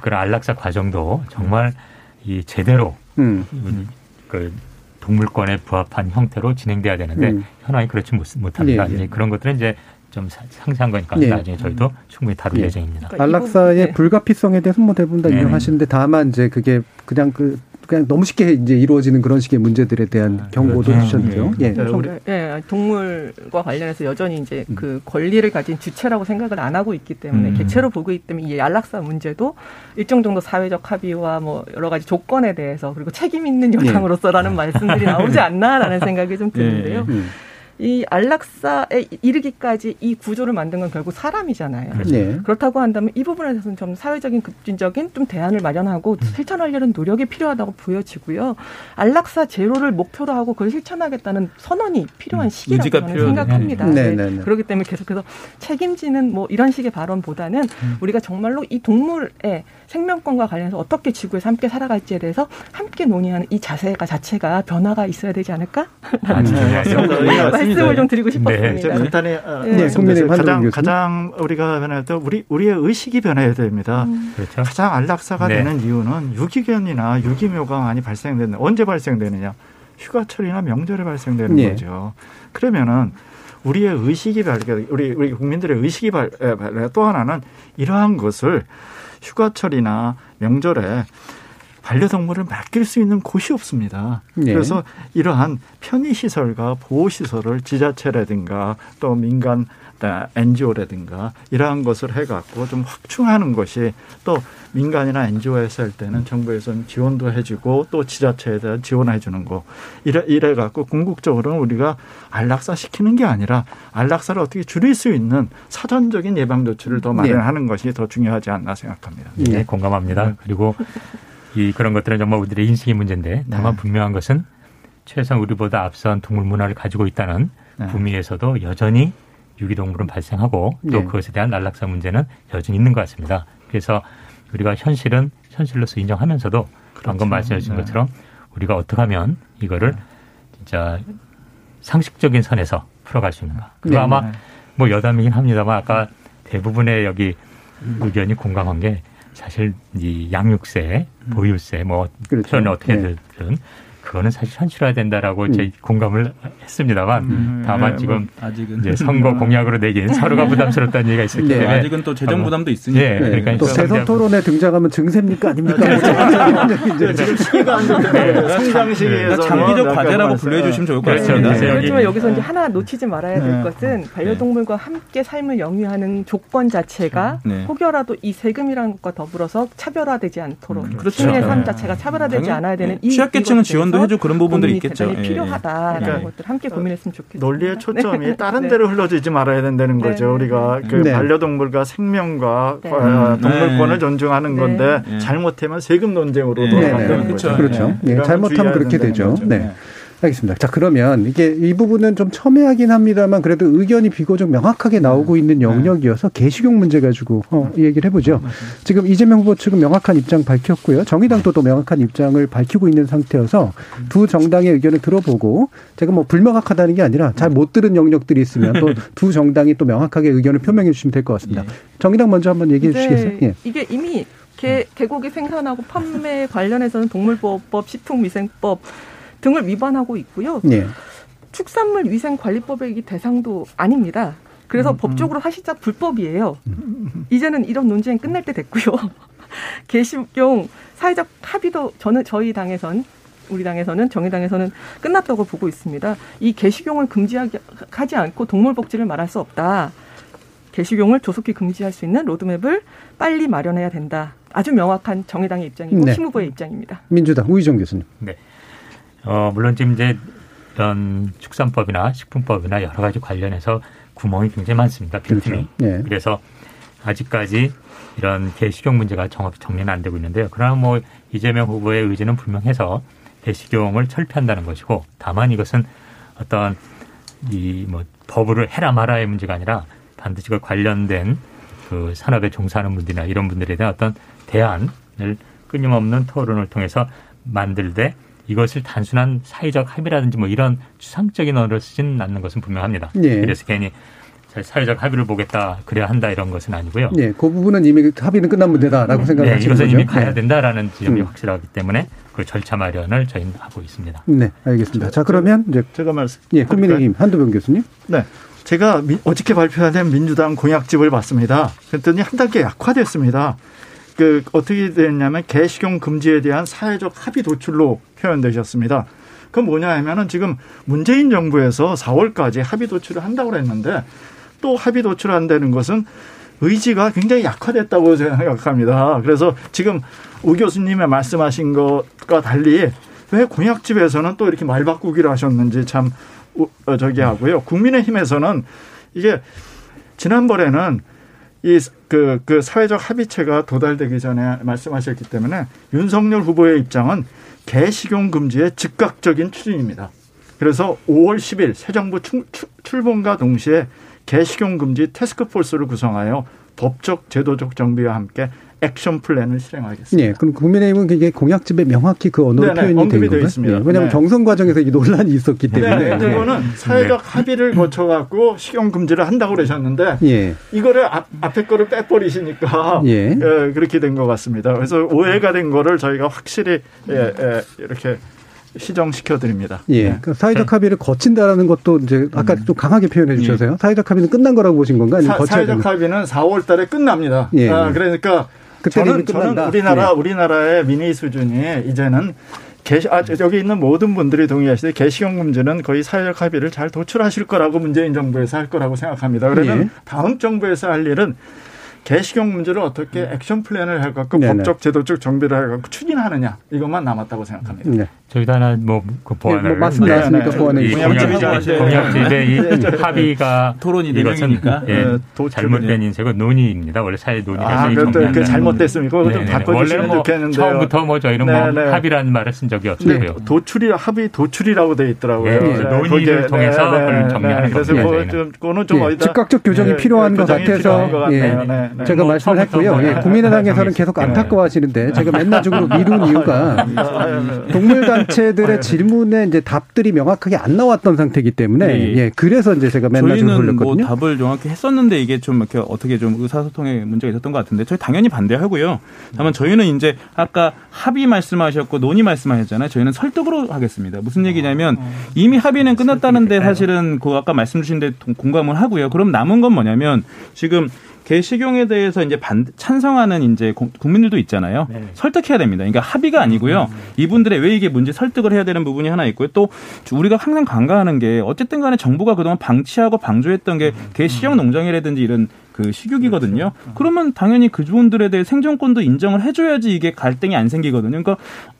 그런 안락사 과정도 정말 이 제대로 음. 그 동물권에 부합한 형태로 진행돼야 되는데 음. 현황이 그렇지 못합니다. 예, 예. 그런 것들은 이제 좀 상세한 거니까 네. 나중에 저희도 충분히 다룰 네. 예정입니다. 그러니까 안락사의 네. 불가피성에 대해서 뭐 대부분 다 네. 인정하시는데 다만 이제 그게 그냥 그 그냥 너무 쉽게 이제 이루어지는 그런 식의 문제들에 대한 아, 경고도 그렇죠. 주셨네요. 예. 네. 우리, 예, 동물과 관련해서 여전히 이제 음. 그 권리를 가진 주체라고 생각을 안 하고 있기 때문에 음. 객체로 보고 있기 때문에 이 안락사 문제도 일정 정도 사회적 합의와 뭐 여러 가지 조건에 대해서 그리고 책임 있는 예. 여당으로서라는 예. 말씀들이 나오지 않나라는 생각이 좀 드는데요. 예. 음. 이 안락사에 이르기까지 이 구조를 만든 건 결국 사람이잖아요. 네. 그렇다고 한다면 이 부분에 대해서는 좀 사회적인 급진적인 좀 대안을 마련하고 음. 실천하려는 노력이 필요하다고 보여지고요. 안락사 제로를 목표로 하고 그걸 실천하겠다는 선언이 필요한 음. 시기라고 저는. 생각합니다. 네. 네. 네. 그렇기 때문에 계속해서 책임지는 뭐 이런 식의 발언보다는 음. 우리가 정말로 이 동물의 생명권과 관련해서 어떻게 지구에서 함께 살아갈지에 대해서 함께 논의하는 이 자세가 자체가 변화가 있어야 되지 않을까? 라는 말씀을 좀 드리고 싶었습니다. 네. 간단히 어, 네. 네. 가장 가장 우리가 변할 때 우리 우리의 의식이 변해야 됩니다. 음. 그렇죠. 가장 안락사가 네. 되는 이유는 유기견이나 유기묘가 많이 발생되는 언제 발생되느냐? 휴가철이나 명절에 발생되는 네. 거죠. 그러면은 우리의 의식이 발견, 우리 우리 국민들의 의식이 발, 또 하나는 이러한 것을 휴가철이나 명절에 반려동물을 맡길 수 있는 곳이 없습니다. 네. 그래서 이러한 편의시설과 보호시설을 지자체라든가 또 민간 NGO라든가 이러한 것을 해갖고 좀 확충하는 것이 또 민간이나 NGO에서 할 때는 정부에서는 지원도 해주고 또 지자체에 대한 지원해주는 거 이래 이래갖고 궁극적으로는 우리가 안락사 시키는 게 아니라 안락사를 어떻게 줄일 수 있는 사전적인 예방 조치를 더 마련하는 네. 것이 더 중요하지 않나 생각합니다. 네, 공감합니다. 네. 그리고 이 그런 것들은 정말 우리들의 인식의 문제인데 다만 네. 분명한 것은 최소한 우리보다 앞선 동물 문화를 가지고 있다는 네. 구미에서도 여전히 유기동물은 발생하고 또 네. 그것에 대한 안락사 문제는 여전히 있는 것 같습니다. 그래서 우리가 현실은 현실로서 인정하면서도 그렇죠. 방금 말씀해 주신 네. 것처럼 우리가 어떻게 하면 이거를 네. 진짜 상식적인 선에서 풀어갈 수 있는가. 그거 네. 아마 네. 뭐 여담이긴 합니다만 아까 대부분의 여기 의견이 공감한 게 사실 이 양육세, 음. 보유세 뭐 그렇죠. 표현 어떻게 든 네. 그거는 사실 현실화야 된다라고 음. 저희 공감을 했습니다만 음. 다만 네, 지금 뭐 아직은 이제 선거 공약으로 내긴 서로가 부담스럽다는 얘기가 있었기 네. 때문에 아직은 또 재정 부담도 있으니까 네. 네. 그러니까 또 대선 토론에 등장하면 증세입니까 아닙니까? 네. 지금 시기가 안 좋기 때문에 성장 시기에서 장기적 과제라고 불러해 주시면 좋을 것 그렇죠. 같습니다. 그렇지만 여기서 이제 하나 놓치지 말아야 될 것은 반려동물과 함께 삶을 영위하는 조건 자체가 혹여라도 이 세금이라는 것과 더불어서 차별화되지 않도록 음, 그렇죠. 시민의 삶 자체가 차별화되지 않아야 되는 이 취약계층은 지원 도 해주고 그런 부분들이 있겠죠. 예. 필요하다라는 그러니까 것들 함께 고민했으면 좋겠습니다. 논리의 초점이 네. 다른 데로 흘러지지 말아야 된다는 네. 거죠. 우리가 그 네. 반려동물과 생명과 네. 어, 동물권을 존중하는 건데 잘못하면 세금 논쟁으로 돌아가는 거죠. 그렇죠. 잘못하면 그렇게 되죠. 네. 알겠습니다. 자, 그러면 이게 이 부분은 좀 첨예하긴 합니다만 그래도 의견이 비교적 명확하게 나오고 네. 있는 네. 영역이어서 게시용 문제 가지고 어, 이 얘기를 해보죠. 지금 이재명 후보 측은 명확한 입장 밝혔고요. 정의당도 또 명확한 입장을 밝히고 있는 상태여서 두 정당의 의견을 들어보고 제가 뭐 불명확하다는 게 아니라 잘 못 들은 영역들이 있으면 또 두 정당이 또 명확하게 의견을 표명해 주시면 될 것 같습니다. 예. 정의당 먼저 한번 얘기해 네. 주시겠어요? 예. 이게 이미 개, 개고기 생산하고 판매 관련해서는 동물보호법, 식품위생법 등을 위반하고 있고요. 네. 축산물 위생관리법의 대상도 아닙니다. 그래서 음, 음. 법적으로 사실상 불법이에요. 음. 이제는 이런 논쟁 끝날 때 됐고요. 게시용 사회적 합의도 저는 저희 당에선 우리 당에서는 정의당에서는 끝났다고 보고 있습니다. 이 게시용을 금지하지 않고 동물 복지를 말할 수 없다. 게시용을 조속히 금지할 수 있는 로드맵을 빨리 마련해야 된다. 아주 명확한 정의당의 입장이고 네. 심 후보의 입장입니다. 민주당 우희정 교수님. 네. 어, 물론 지금 이제 이런 축산법이나 식품법이나 여러 가지 관련해서 구멍이 굉장히 많습니다. 빈틈이. 그렇죠. 네. 그래서 아직까지 이런 개식용 문제가 정확히 정리는 안 되고 있는데요. 그러나 뭐 이재명 후보의 의지는 분명해서 개식용을 철폐한다는 것이고 다만 이것은 어떤 이 뭐 법으로 해라 마라의 문제가 아니라 반드시 그 관련된 그 산업에 종사하는 분들이나 이런 분들에 대한 어떤 대안 끊임없는 토론을 통해서 만들되 이것을 단순한 사회적 합의라든지 뭐 이런 추상적인 언어를 쓰지는 않는 것은 분명합니다. 예. 그래서 괜히 사회적 합의를 보겠다 그래야 한다 이런 것은 아니고요. 예, 그 부분은 이미 합의는 끝난 문제다라고 네, 생각하시는 이것은 거죠. 이미 가야 네. 된다라는 지점이 음. 확실하기 때문에 그 절차 마련을 저희는 하고 있습니다. 네, 알겠습니다. 자, 그러면 이제 제가 말씀. 예, 국민의힘 한두병 교수님. 네. 제가 미- 어저께 발표된 민주당 공약집을 봤습니다. 그랬더니 한 단계 약화됐습니다. 그 어떻게 됐냐면 개식용 금지에 대한 사회적 합의 도출로 표현되셨습니다. 그건 뭐냐 하면은 지금 문재인 정부에서 4월까지 합의 도출을 한다고 그랬는데 또 합의 도출한다는 것은 의지가 굉장히 약화됐다고 생각합니다. 그래서 지금 우 교수님의 말씀하신 것과 달리 왜 공약집에서는 또 이렇게 말 바꾸기를 하셨는지 참 우- 어, 저기 하고요. 국민의힘에서는 이게 지난번에는 이그그 사회적 합의체가 도달되기 전에 말씀하셨기 때문에 윤석열 후보의 입장은 개식용 금지의 즉각적인 추진입니다. 그래서 5월 10일 새 정부 출범과 동시에 개식용 금지 테스크포스를 구성하여 법적 제도적 정비와 함께 액션 플랜을 실행하겠습니다. 예, 그럼 국민의힘은 이게 공약집에 명확히 그 언어로 네네, 표현이 된 건가요? 있습니다. 예, 왜냐하면 네. 경선 과정에서 이 논란이 있었기 때문에. 네, 이거는 사회적 합의를 거쳐갖고 식용 금지를 한다고 그러셨는데 예. 이거를 앞, 앞에 거를 빼버리시니까 예. 예, 그렇게 된 것 같습니다. 그래서 오해가 된 거를 저희가 확실히 예, 예, 이렇게 시정시켜 드립니다. 예, 그 사회적 합의를 거친다라는 것도 이제 아까 좀 강하게 표현해 주셔서요. 사회적 합의는 끝난 거라고 보신 건가요? 아니면 사, 거쳐야 사회적? 합의는 4월 달에 끝납니다. 예. 아, 그러니까 저는. 저는 우리나라 예. 우리나라의 민의 수준이 이제는 개시, 아, 여기 있는 모든 분들이 동의하시되 개시용 금지는 거의 사회적 합의를 잘 도출하실 거라고 문재인 정부에서 할 거라고 생각합니다. 그러면 예. 다음 정부에서 할 일은 개시용 문제를 어떻게 액션 플랜을 해갖고 네네. 법적 제도적 정비를 해갖고 추진하느냐 이것만 남았다고 생각합니다. 네. 저희도 하나 뭐그 예, 보완을 뭐 말씀 나왔으니까 네, 보완해 이 주시죠. 공약집의 공약집의 이 네, 네. 합의가 토론이 네 명이니까. 예, 네, 잘못된 인쇄고 논의입니다. 원래 사회 논의에서 아, 이 그것도 잘못됐습니까? 네네. 바꿔주시면 원래는 뭐 좋겠는데요. 처음부터 뭐 저희는 네, 뭐 네. 합의라는 말을 쓴 적이 없고요. 도출이 합의 도출이라고 돼 있더라고요. 예, 네, 논의를 통해서 정리하는 그래서 겁니다, 저희는. 좀 그거는 좀 예, 어디다 즉각적 교정이 예, 필요한 것 같아서 예, 같네요. 네, 네. 제가 뭐 말씀을 했고요. 뭐 예, 국민의당에서는 정했- 계속 예. 안타까워하시는데 제가 맨날 적으로 미룬 이유가 동물 단체들의 질문에 이제 답들이 명확하게 안 나왔던 상태이기 때문에 네. 예, 그래서 이제 제가 맨날 좀 저희는 뭐 돌렸거든요. 답을 정확히 했었는데 이게 좀 이렇게 어떻게 좀 의사소통에 문제가 있었던 것 같은데 저희 당연히 반대하고요. 다만 저희는 이제 아까 합의 말씀하셨고 논의 말씀하셨잖아요. 저희는 설득으로 하겠습니다. 무슨 얘기냐면 이미 합의는 끝났다는데 사실은 그 아까 말씀 주신 데 공감을 하고요. 그럼 남은 건 뭐냐면 지금 개식용에 대해서 이제 반 찬성하는 이제 공- 국민들도 있잖아요. 설득해야 됩니다. 그러니까 합의가 아니고요. 이분들의 왜 이게 문제 설득을 해야 되는 부분이 하나 있고요. 또 우리가 항상 간과하는 게 어쨌든 간에 정부가 그동안 방치하고 방조했던 게 개식용 농장이라든지 이런 그 식육이거든요. 그러면 당연히 그분들에 대해 생존권도 인정을 해줘야지 이게 갈등이 안 생기거든요. 그러니까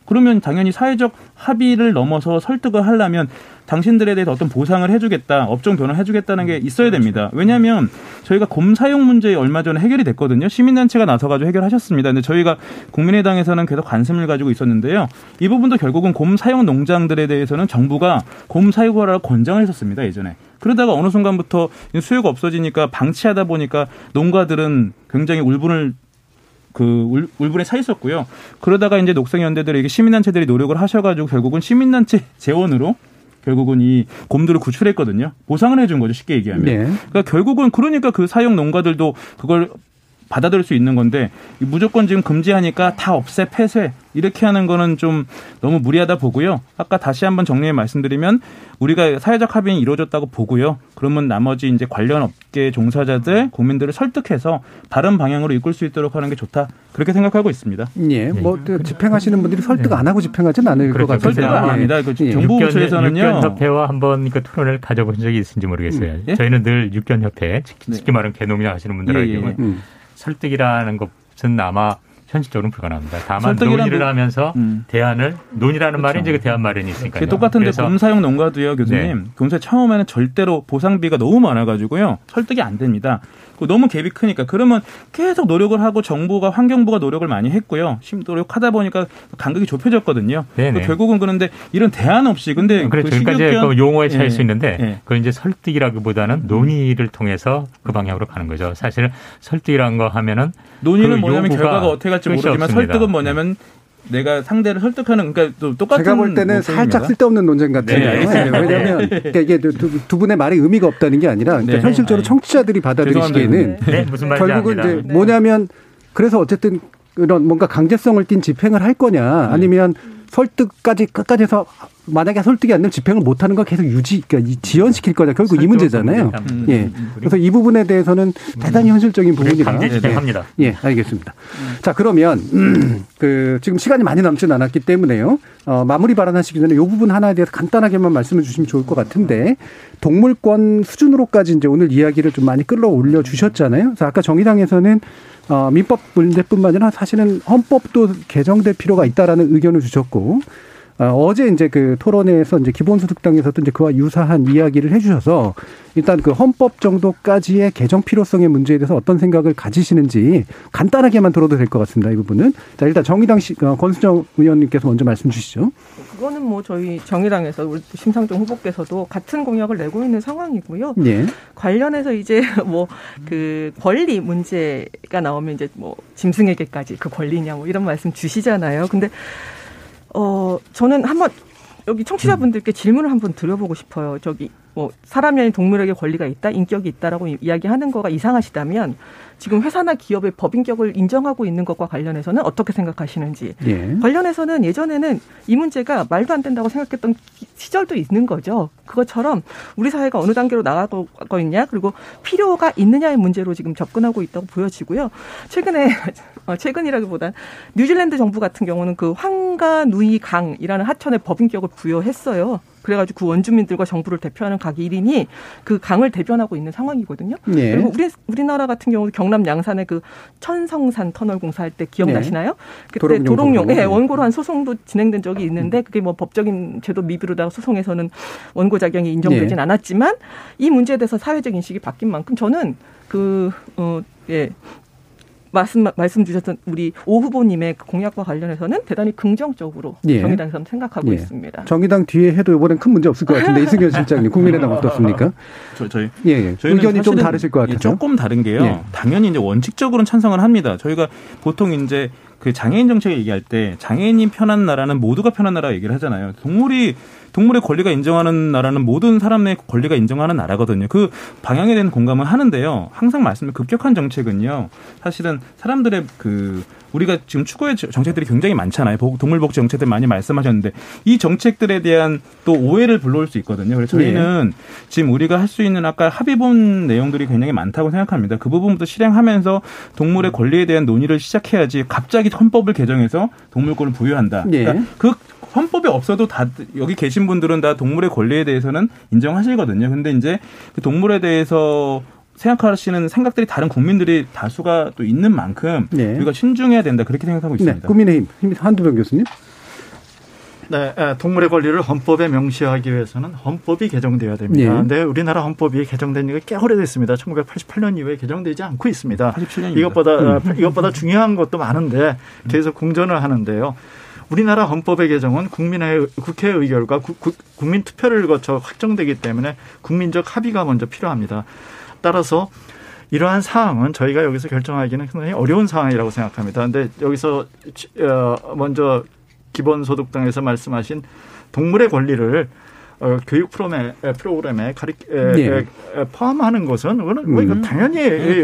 그러면 당연히 사회적 합의를 넘어서 설득을 하려면 당신들에 대해서 어떤 보상을 해주겠다, 업종 변화 해주겠다는 게 있어야 됩니다. 왜냐하면 저희가 곰 사용 문제 얼마 전에 해결이 됐거든요. 시민단체가 나서가지고 해결하셨습니다. 근데 저희가 국민의당에서는 계속 관심을 가지고 있었는데요. 이 부분도 결국은 곰 사용 농장들에 대해서는 정부가 곰 사육하라고 권장을 했었습니다. 예전에. 그러다가 어느 순간부터 수요가 없어지니까 방치하다 보니까 농가들은 굉장히 울분을 그 울- 울분에 차 있었고요. 그러다가 이제 녹색연대들이 이게 시민단체들이 노력을 하셔가지고 결국은 시민단체 재원으로 결국은 이 곰들을 구출했거든요. 보상을 해준 거죠. 쉽게 얘기하면. 네. 그러니까 결국은 그러니까 그 사육 농가들도 그걸 받아들일 수 있는 건데 무조건 지금 금지하니까 다 없애 폐쇄 이렇게 하는 거는 좀 너무 무리하다 보고요. 아까 다시 한번 정리해 말씀드리면 우리가 사회적 합의는 이루어졌다고 보고요. 그러면 나머지 이제 관련 업계 종사자들 국민들을 설득해서 다른 방향으로 이끌 수 있도록 하는 게 좋다. 그렇게 생각하고 있습니다. 예, 뭐 집행하시는 분들이 설득 안 하고 집행하진 않을 것 그렇죠. 같은데 설득은 안 합니다. 그 정부 부처에서는요. 육견 협회와 한번 그 토론을 가져본 적이 있는지 모르겠어요. 음, 예? 저희는 늘 육견 협회, 쉽게 말하면 개농장 하시는 분들에게 예, 예. 설득이라는 것은 아마 현실적으로는 불가능합니다. 다만 논의를 부- 하면서 음. 대안을 논의라는 말이 이제 그 대안 마련이 있으니까요. 똑같은데 그래서 곰 사용 농가도요, 교수님. 네. 경찰 처음에는 절대로 보상비가 너무 많아가지고요, 설득이 안 됩니다. 그 너무 갭이 크니까 그러면 계속 노력을 하고 정부가 환경부가 노력을 많이 했고요. 심 노력하다 보니까 간격이 좁혀졌거든요. 그 결국은 그런데 이런 대안 없이 근데 그래 그 지금까지 식육견- 그 용어에 차일 예. 수 있는데 예. 그걸 이제 설득이라기보다는 논의를 통해서 그 방향으로 가는 거죠. 사실 설득이라는 거 하면은 논의는 그 뭐냐면 요구가- 결과가 어떻게 갈지 모르지만 없습니다. 설득은 뭐냐면 내가 상대를 설득하는 그러니까 또 똑같은 제가 볼 때는 뭐 살짝. 쓸데없는 논쟁 같아요. 네, 알겠습니다. 왜냐하면 네. 그러니까 이게 두, 두 분의 말에 의미가 없다는 게 아니라 그러니까 네. 현실적으로 아니, 청취자들이 받아들이시기에는 네, 무슨 말인지 결국은. 이제 뭐냐면 그래서 어쨌든 그런 뭔가 강제성을 띈 집행을 할 거냐 아니면 설득까지 끝까지 해서 만약에 설득이 안 되면 집행을 못 하는 걸 계속 유지 그러니까 이 지연시킬 거냐 결국 이 문제잖아요. 음, 예. 그래서 이 부분에 대해서는 대단히 현실적인 부분이라 강제 집행합니다. 예, 알겠습니다. 자, 그러면 음, 그 지금 시간이 많이 남지 않았기 때문에요. 어, 마무리 발언하시기 전에 이 부분 하나에 대해서 간단하게만 말씀해 주시면 좋을 것 같은데 동물권 수준으로까지 이제 오늘 이야기를 좀 많이 끌어올려 주셨잖아요. 그래서 아까 정의당에서는 어, 민법 문제뿐만 아니라 사실은 헌법도 개정될 필요가 있다라는 의견을 주셨고 어, 어제 이제 그 토론회에서 이제 기본소득당에서도 이제 그와 유사한 이야기를 해주셔서 일단 그 헌법 정도까지의 개정 필요성의 문제에 대해서 어떤 생각을 가지시는지 간단하게만 들어도 될 것 같습니다. 이 부분은. 자, 일단 정의당 시, 어, 권수정 의원님께서 먼저 말씀 주시죠. 그거는 뭐 저희 정의당에서 우리 심상정 후보께서도 같은 공약을 내고 있는 상황이고요. 예. 관련해서 이제 뭐 그 권리 문제가 나오면 이제 뭐 짐승에게까지 그 권리냐 뭐 이런 말씀 주시잖아요. 근데 어 저는 한번 여기 청취자분들께 질문을 한번 드려보고 싶어요. 저기 뭐 사람이 아닌 동물에게 권리가 있다, 인격이 있다라고 이야기하는 거가 이상하시다면 지금 회사나 기업의 법인격을 인정하고 있는 것과 관련해서는 어떻게 생각하시는지 예. 관련해서는 예전에는 이 문제가 말도 안 된다고 생각했던 시절도 있는 거죠. 그것처럼 우리 사회가 어느 단계로 나가고 있냐 그리고 필요가 있느냐의 문제로 지금 접근하고 있다고 보여지고요. 최근에 어, 최근이라기보단 뉴질랜드 정부 같은 경우는 그 황가 누이 강이라는 하천의 법인격을 부여했어요. 그래가지고 그 원주민들과 정부를 대표하는 각 1인이 그 강을 대변하고 있는 상황이거든요. 예. 그리고 우리 우리나라 같은 경우 경남 양산의 그 천성산 터널 공사할 때 기억나시나요? 그때 도롱뇽 도롱뇽. 예, 원고로 한 소송도 진행된 적이 있는데 그게 뭐 법적인 제도 미비로다가 소송에서는 원고 자격이 인정되진 예. 않았지만 이 문제에 대해서 사회적 인식이 바뀐 만큼 저는 그 어, 예. 말씀 말씀 주셨던 우리 오 후보님의 그 공약과 관련해서는 대단히 긍정적으로 예. 정의당에서는 생각하고 예. 있습니다. 정의당 뒤에 해도 이번엔 큰 문제 없을 것 같은데 이승현 실장님 국민의당 어떻습니까? 저, 저희 예, 예. 저희는 의견이 좀 다르실 것 같아요. 조금 다른 게요. 예. 당연히 이제 원칙적으로는 찬성을 합니다. 저희가 보통 이제 그 장애인 정책 얘기할 때 장애인이 편한 나라는 모두가 편한 나라 얘기를 하잖아요. 동물이 동물의 권리가 인정하는 나라는 모든 사람의 권리가 인정하는 나라거든요. 그 방향에 대한 공감은 하는데요. 항상 말씀드린 급격한 정책은요. 사실은 사람들의 그 우리가 지금 추구의 정책들이 굉장히 많잖아요. 복- 동물복지 정책들 많이 말씀하셨는데 이 정책들에 대한 또 오해를 불러올 수 있거든요. 그래서 저희는 지금 우리가 할 수 있는 아까 합의본 내용들이 굉장히 많다고 생각합니다. 그 부분부터 실행하면서 동물의 권리에 대한 논의를 시작해야지 갑자기 헌법을 개정해서 동물권을 부여한다. 예. 그러니까 그 헌법에 없어도 다 여기 계신 분들은 다 동물의 권리에 대해서는 인정하시거든요. 근데 이제 그 동물에 대해서 생각하시는 생각들이 다른 국민들이 다수가 또 있는 만큼 네. 우리가 신중해야 된다 그렇게 생각하고 네, 있습니다. 국민의힘 한두병 교수님. 네, 에, 동물의 권리를 헌법에 명시하기 위해서는 헌법이 개정돼야 됩니다. 예. 근데 우리나라 헌법이 개정된 지가 꽤 오래됐습니다. 1988년 이후에 개정되지 않고 있습니다. 87년입니다. 이것보다 음. 어, 이것보다 중요한 것도 많은데 계속 공전을 하는데요. 우리나라 헌법의 개정은 국민의 국회 의결과 구- 구- 국민 투표를 거쳐 확정되기 때문에 국민적 합의가 먼저 필요합니다. 따라서 이러한 사항은 저희가 여기서 결정하기는 상당히 어려운 상황이라고 생각합니다. 근데 여기서 지- 어, 먼저 기본소득당에서 말씀하신 동물의 권리를 어, 교육 프로그램에, 프로그램에 가리, 에, 네. 포함하는 것은 이거는 뭐 이거 음. 당연히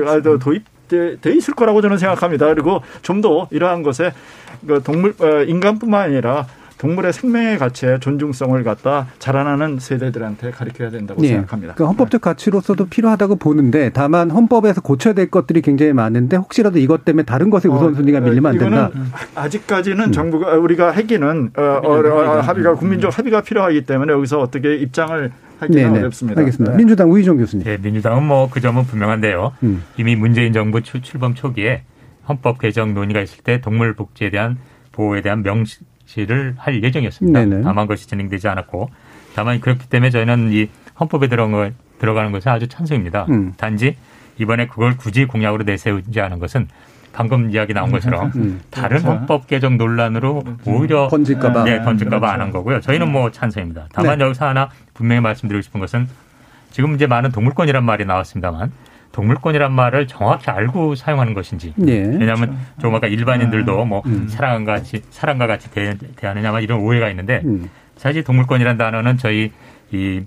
아, 저 도입돼 돼 있을 거라고 저는 생각합니다. 그리고 좀 더 이러한 것에 그 동물 어, 인간뿐만 아니라 동물의 생명의 가치에 존중성을 갖다 자라나는 세대들한테 가르쳐야 된다고 예. 생각합니다. 그러니까 헌법적 가치로서도 필요하다고 보는데 다만 헌법에서 고쳐야 될 것들이 굉장히 많은데 혹시라도 이것 때문에 다른 것에 우선순위가 밀리면 안 된다. 어, 아직까지는 정부가 우리가 하기는 어, 어, 어, 합의가 국민적 합의가 필요하기 때문에 여기서 어떻게 입장을 하기는 어렵습니다. 알겠습니다. 네. 민주당 우희종 교수님. 네, 민주당은 뭐 그 점은 분명한데요. 음. 이미 문재인 정부 출, 출범 초기에 헌법 개정 논의가 있을 때 동물 복지에 대한 보호에 대한 명시를 할 예정이었습니다. 네네. 다만 그것이 진행되지 않았고 다만 그렇기 때문에 저희는 이 헌법에 들어간 걸, 들어가는 것은 아주 찬성입니다. 음. 단지 이번에 그걸 굳이 공약으로 내세우지 않은 것은 방금 이야기 나온 것처럼 음. 다른 그렇죠. 헌법 개정 논란으로 오히려 번질까봐. 네, 번질까봐 그렇죠. 안한 거고요. 저희는 뭐 찬성입니다. 다만 네. 여기서 하나 분명히 말씀드리고 싶은 것은 지금 이제 많은 동물권이란 말이 나왔습니다만 동물권이란 말을 정확히 알고 사용하는 것인지. 예. 왜냐하면 조금 아까 일반인들도 뭐 음. 사랑과 같이 사랑과 같이 대, 대하느냐 막 이런 오해가 있는데 음. 사실 동물권이란 단어는 저희 이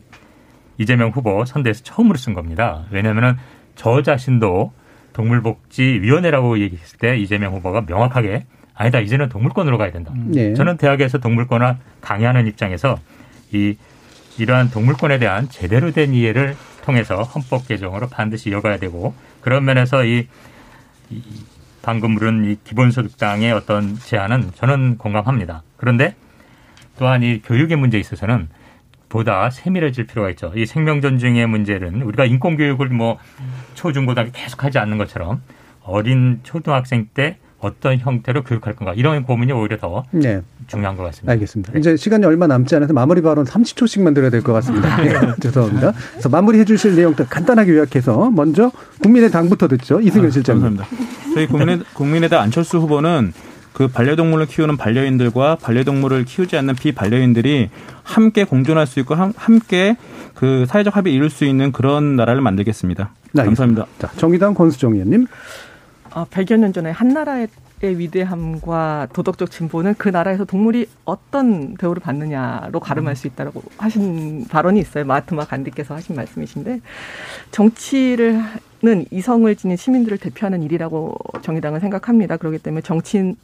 이재명 후보 선대에서 처음으로 쓴 겁니다. 왜냐하면은 저 자신도 동물복지위원회라고 얘기했을 때 이재명 후보가 명확하게 아니다 이제는 동물권으로 가야 된다. 네. 저는 대학에서 동물권을 강의하는 입장에서 이 이러한 동물권에 대한 제대로 된 이해를 통해서 헌법 개정으로 반드시 이어가야 되고 그런 면에서 이, 이 방금 물은 이 기본소득당의 어떤 제안은 저는 공감합니다. 그런데 또한 이 교육의 문제에 있어서는 보다 세밀해질 필요가 있죠. 이 생명 존중의 문제는 우리가 인권 교육을 뭐 초중고등학교 계속 하지 않는 것처럼 어린 초등학생 때 어떤 형태로 교육할 건가 이런 고민이 오히려 더 네. 중요한 것 같습니다. 알겠습니다. 이제 시간이 얼마 남지 않아서 마무리 발언 30초씩만 드려야 될 것 같습니다. 네, 죄송합니다. 그래서 마무리해 주실 내용들 간단하게 요약해서 먼저 국민의당부터 듣죠. 이승현 실장님. 감사합니다. 저희 국민의, 국민의당 안철수 후보는 그 반려동물을 키우는 반려인들과 반려동물을 키우지 않는 비반려인들이 함께 공존할 수 있고 함, 함께 그 사회적 합의 이룰 수 있는 그런 나라를 만들겠습니다. 네, 감사합니다. 자, 정의당 권수정 의원님. 어, 100여 년 전에 한나라의 위대함과 도덕적 진보는 그 나라에서 동물이 어떤 대우를 받느냐로 가름할 수 있다고 하신 발언이 있어요. 마하트마 간디께서 하신 말씀이신데 정치를 는 이성을 지닌 시민들을 대표하는 일이라고 정의당은 생각합니다. 그렇기 때문에 정치는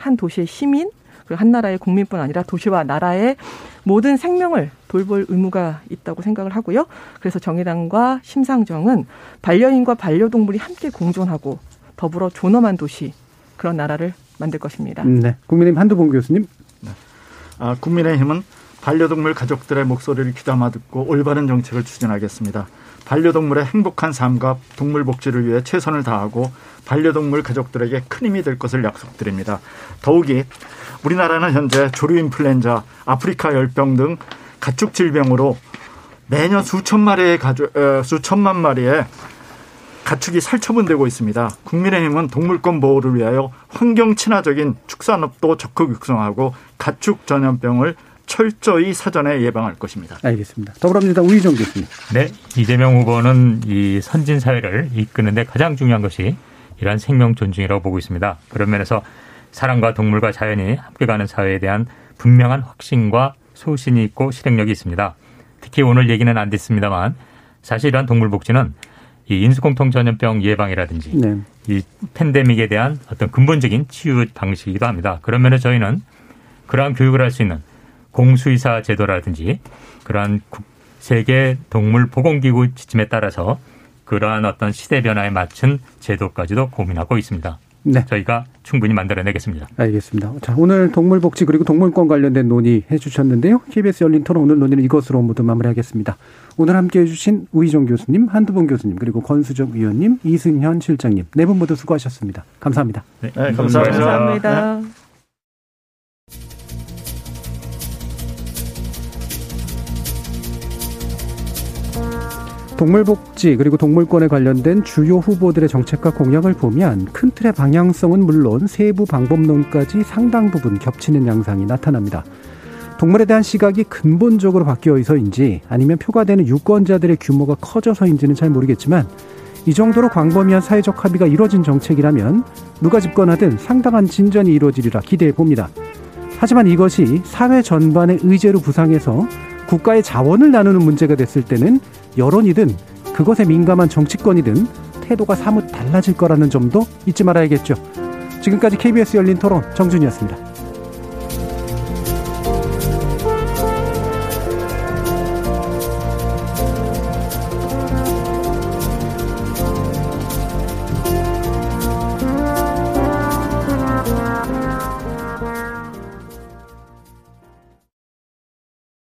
한 도시의 시민 그리고 한 나라의 국민뿐 아니라 도시와 나라의 모든 생명을 돌볼 의무가 있다고 생각을 하고요. 그래서 정의당과 심상정은 반려인과 반려동물이 함께 공존하고 더불어 존엄한 도시 그런 나라를 만들 것입니다. 네. 국민의힘 한두봉 교수님. 아, 국민의힘은 반려동물 가족들의 목소리를 귀담아 듣고 올바른 정책을 추진하겠습니다. 반려동물의 행복한 삶과 동물 복지를 위해 최선을 다하고 반려동물 가족들에게 큰 힘이 될 것을 약속드립니다. 더욱이 우리나라는 현재 조류 인플루엔자, 아프리카 열병 등 가축 질병으로 매년 수천 마리의 가족, 어, 수천만 마리의 가축이 살처분되고 있습니다. 국민의힘은 동물권 보호를 위하여 환경 친화적인 축산업도 적극 육성하고 가축 전염병을 철저히 사전에 예방할 것입니다. 알겠습니다. 더불어민주당 우희정 교수님. 네, 이재명 후보는 이 선진 사회를 이끄는데 가장 중요한 것이 이러한 생명 존중이라고 보고 있습니다. 그런 면에서 사람과 동물과 자연이 함께 가는 사회에 대한 분명한 확신과 소신이 있고 실행력이 있습니다. 특히 오늘 얘기는 안 됐습니다만 사실 이러한 동물 복지는 이 인수공통 전염병 예방이라든지 네. 이 팬데믹에 대한 어떤 근본적인 치유 방식이기도 합니다. 그런 면에 저희는 그러한 교육을 할 수 있는 공수의사 제도라든지 그러한 세계 동물 보건기구 지침에 따라서 그러한 어떤 시대 변화에 맞춘 제도까지도 고민하고 있습니다. 네. 저희가 충분히 만들어내겠습니다. 알겠습니다. 자, 오늘 동물복지 그리고 동물권 관련된 논의 해 주셨는데요. KBS 열린 토론 오늘 논의는 이것으로 모두 마무리하겠습니다. 오늘 함께 해주신 우희정 교수님, 한두봉 교수님, 그리고 권수정 위원님, 이승현 실장님 네 분 모두 수고하셨습니다. 감사합니다. 네, 감사합니다. 감사합니다. 동물복지 그리고 동물권에 관련된 주요 후보들의 정책과 공약을 보면 큰 틀의 방향성은 물론 세부 방법론까지 상당 부분 겹치는 양상이 나타납니다. 동물에 대한 시각이 근본적으로 바뀌어 있어인지 아니면 표가되는 유권자들의 규모가 커져서인지는 잘 모르겠지만 이 정도로 광범위한 사회적 합의가 이뤄진 정책이라면 누가 집권하든 상당한 진전이 이루어지리라 기대해 봅니다. 하지만 이것이 사회 전반의 의제로 부상해서 국가의 자원을 나누는 문제가 됐을 때는 여론이든 그것에 민감한 정치권이든 태도가 사뭇 달라질 거라는 점도 잊지 말아야겠죠. 지금까지 KBS 열린 토론 정준이었습니다.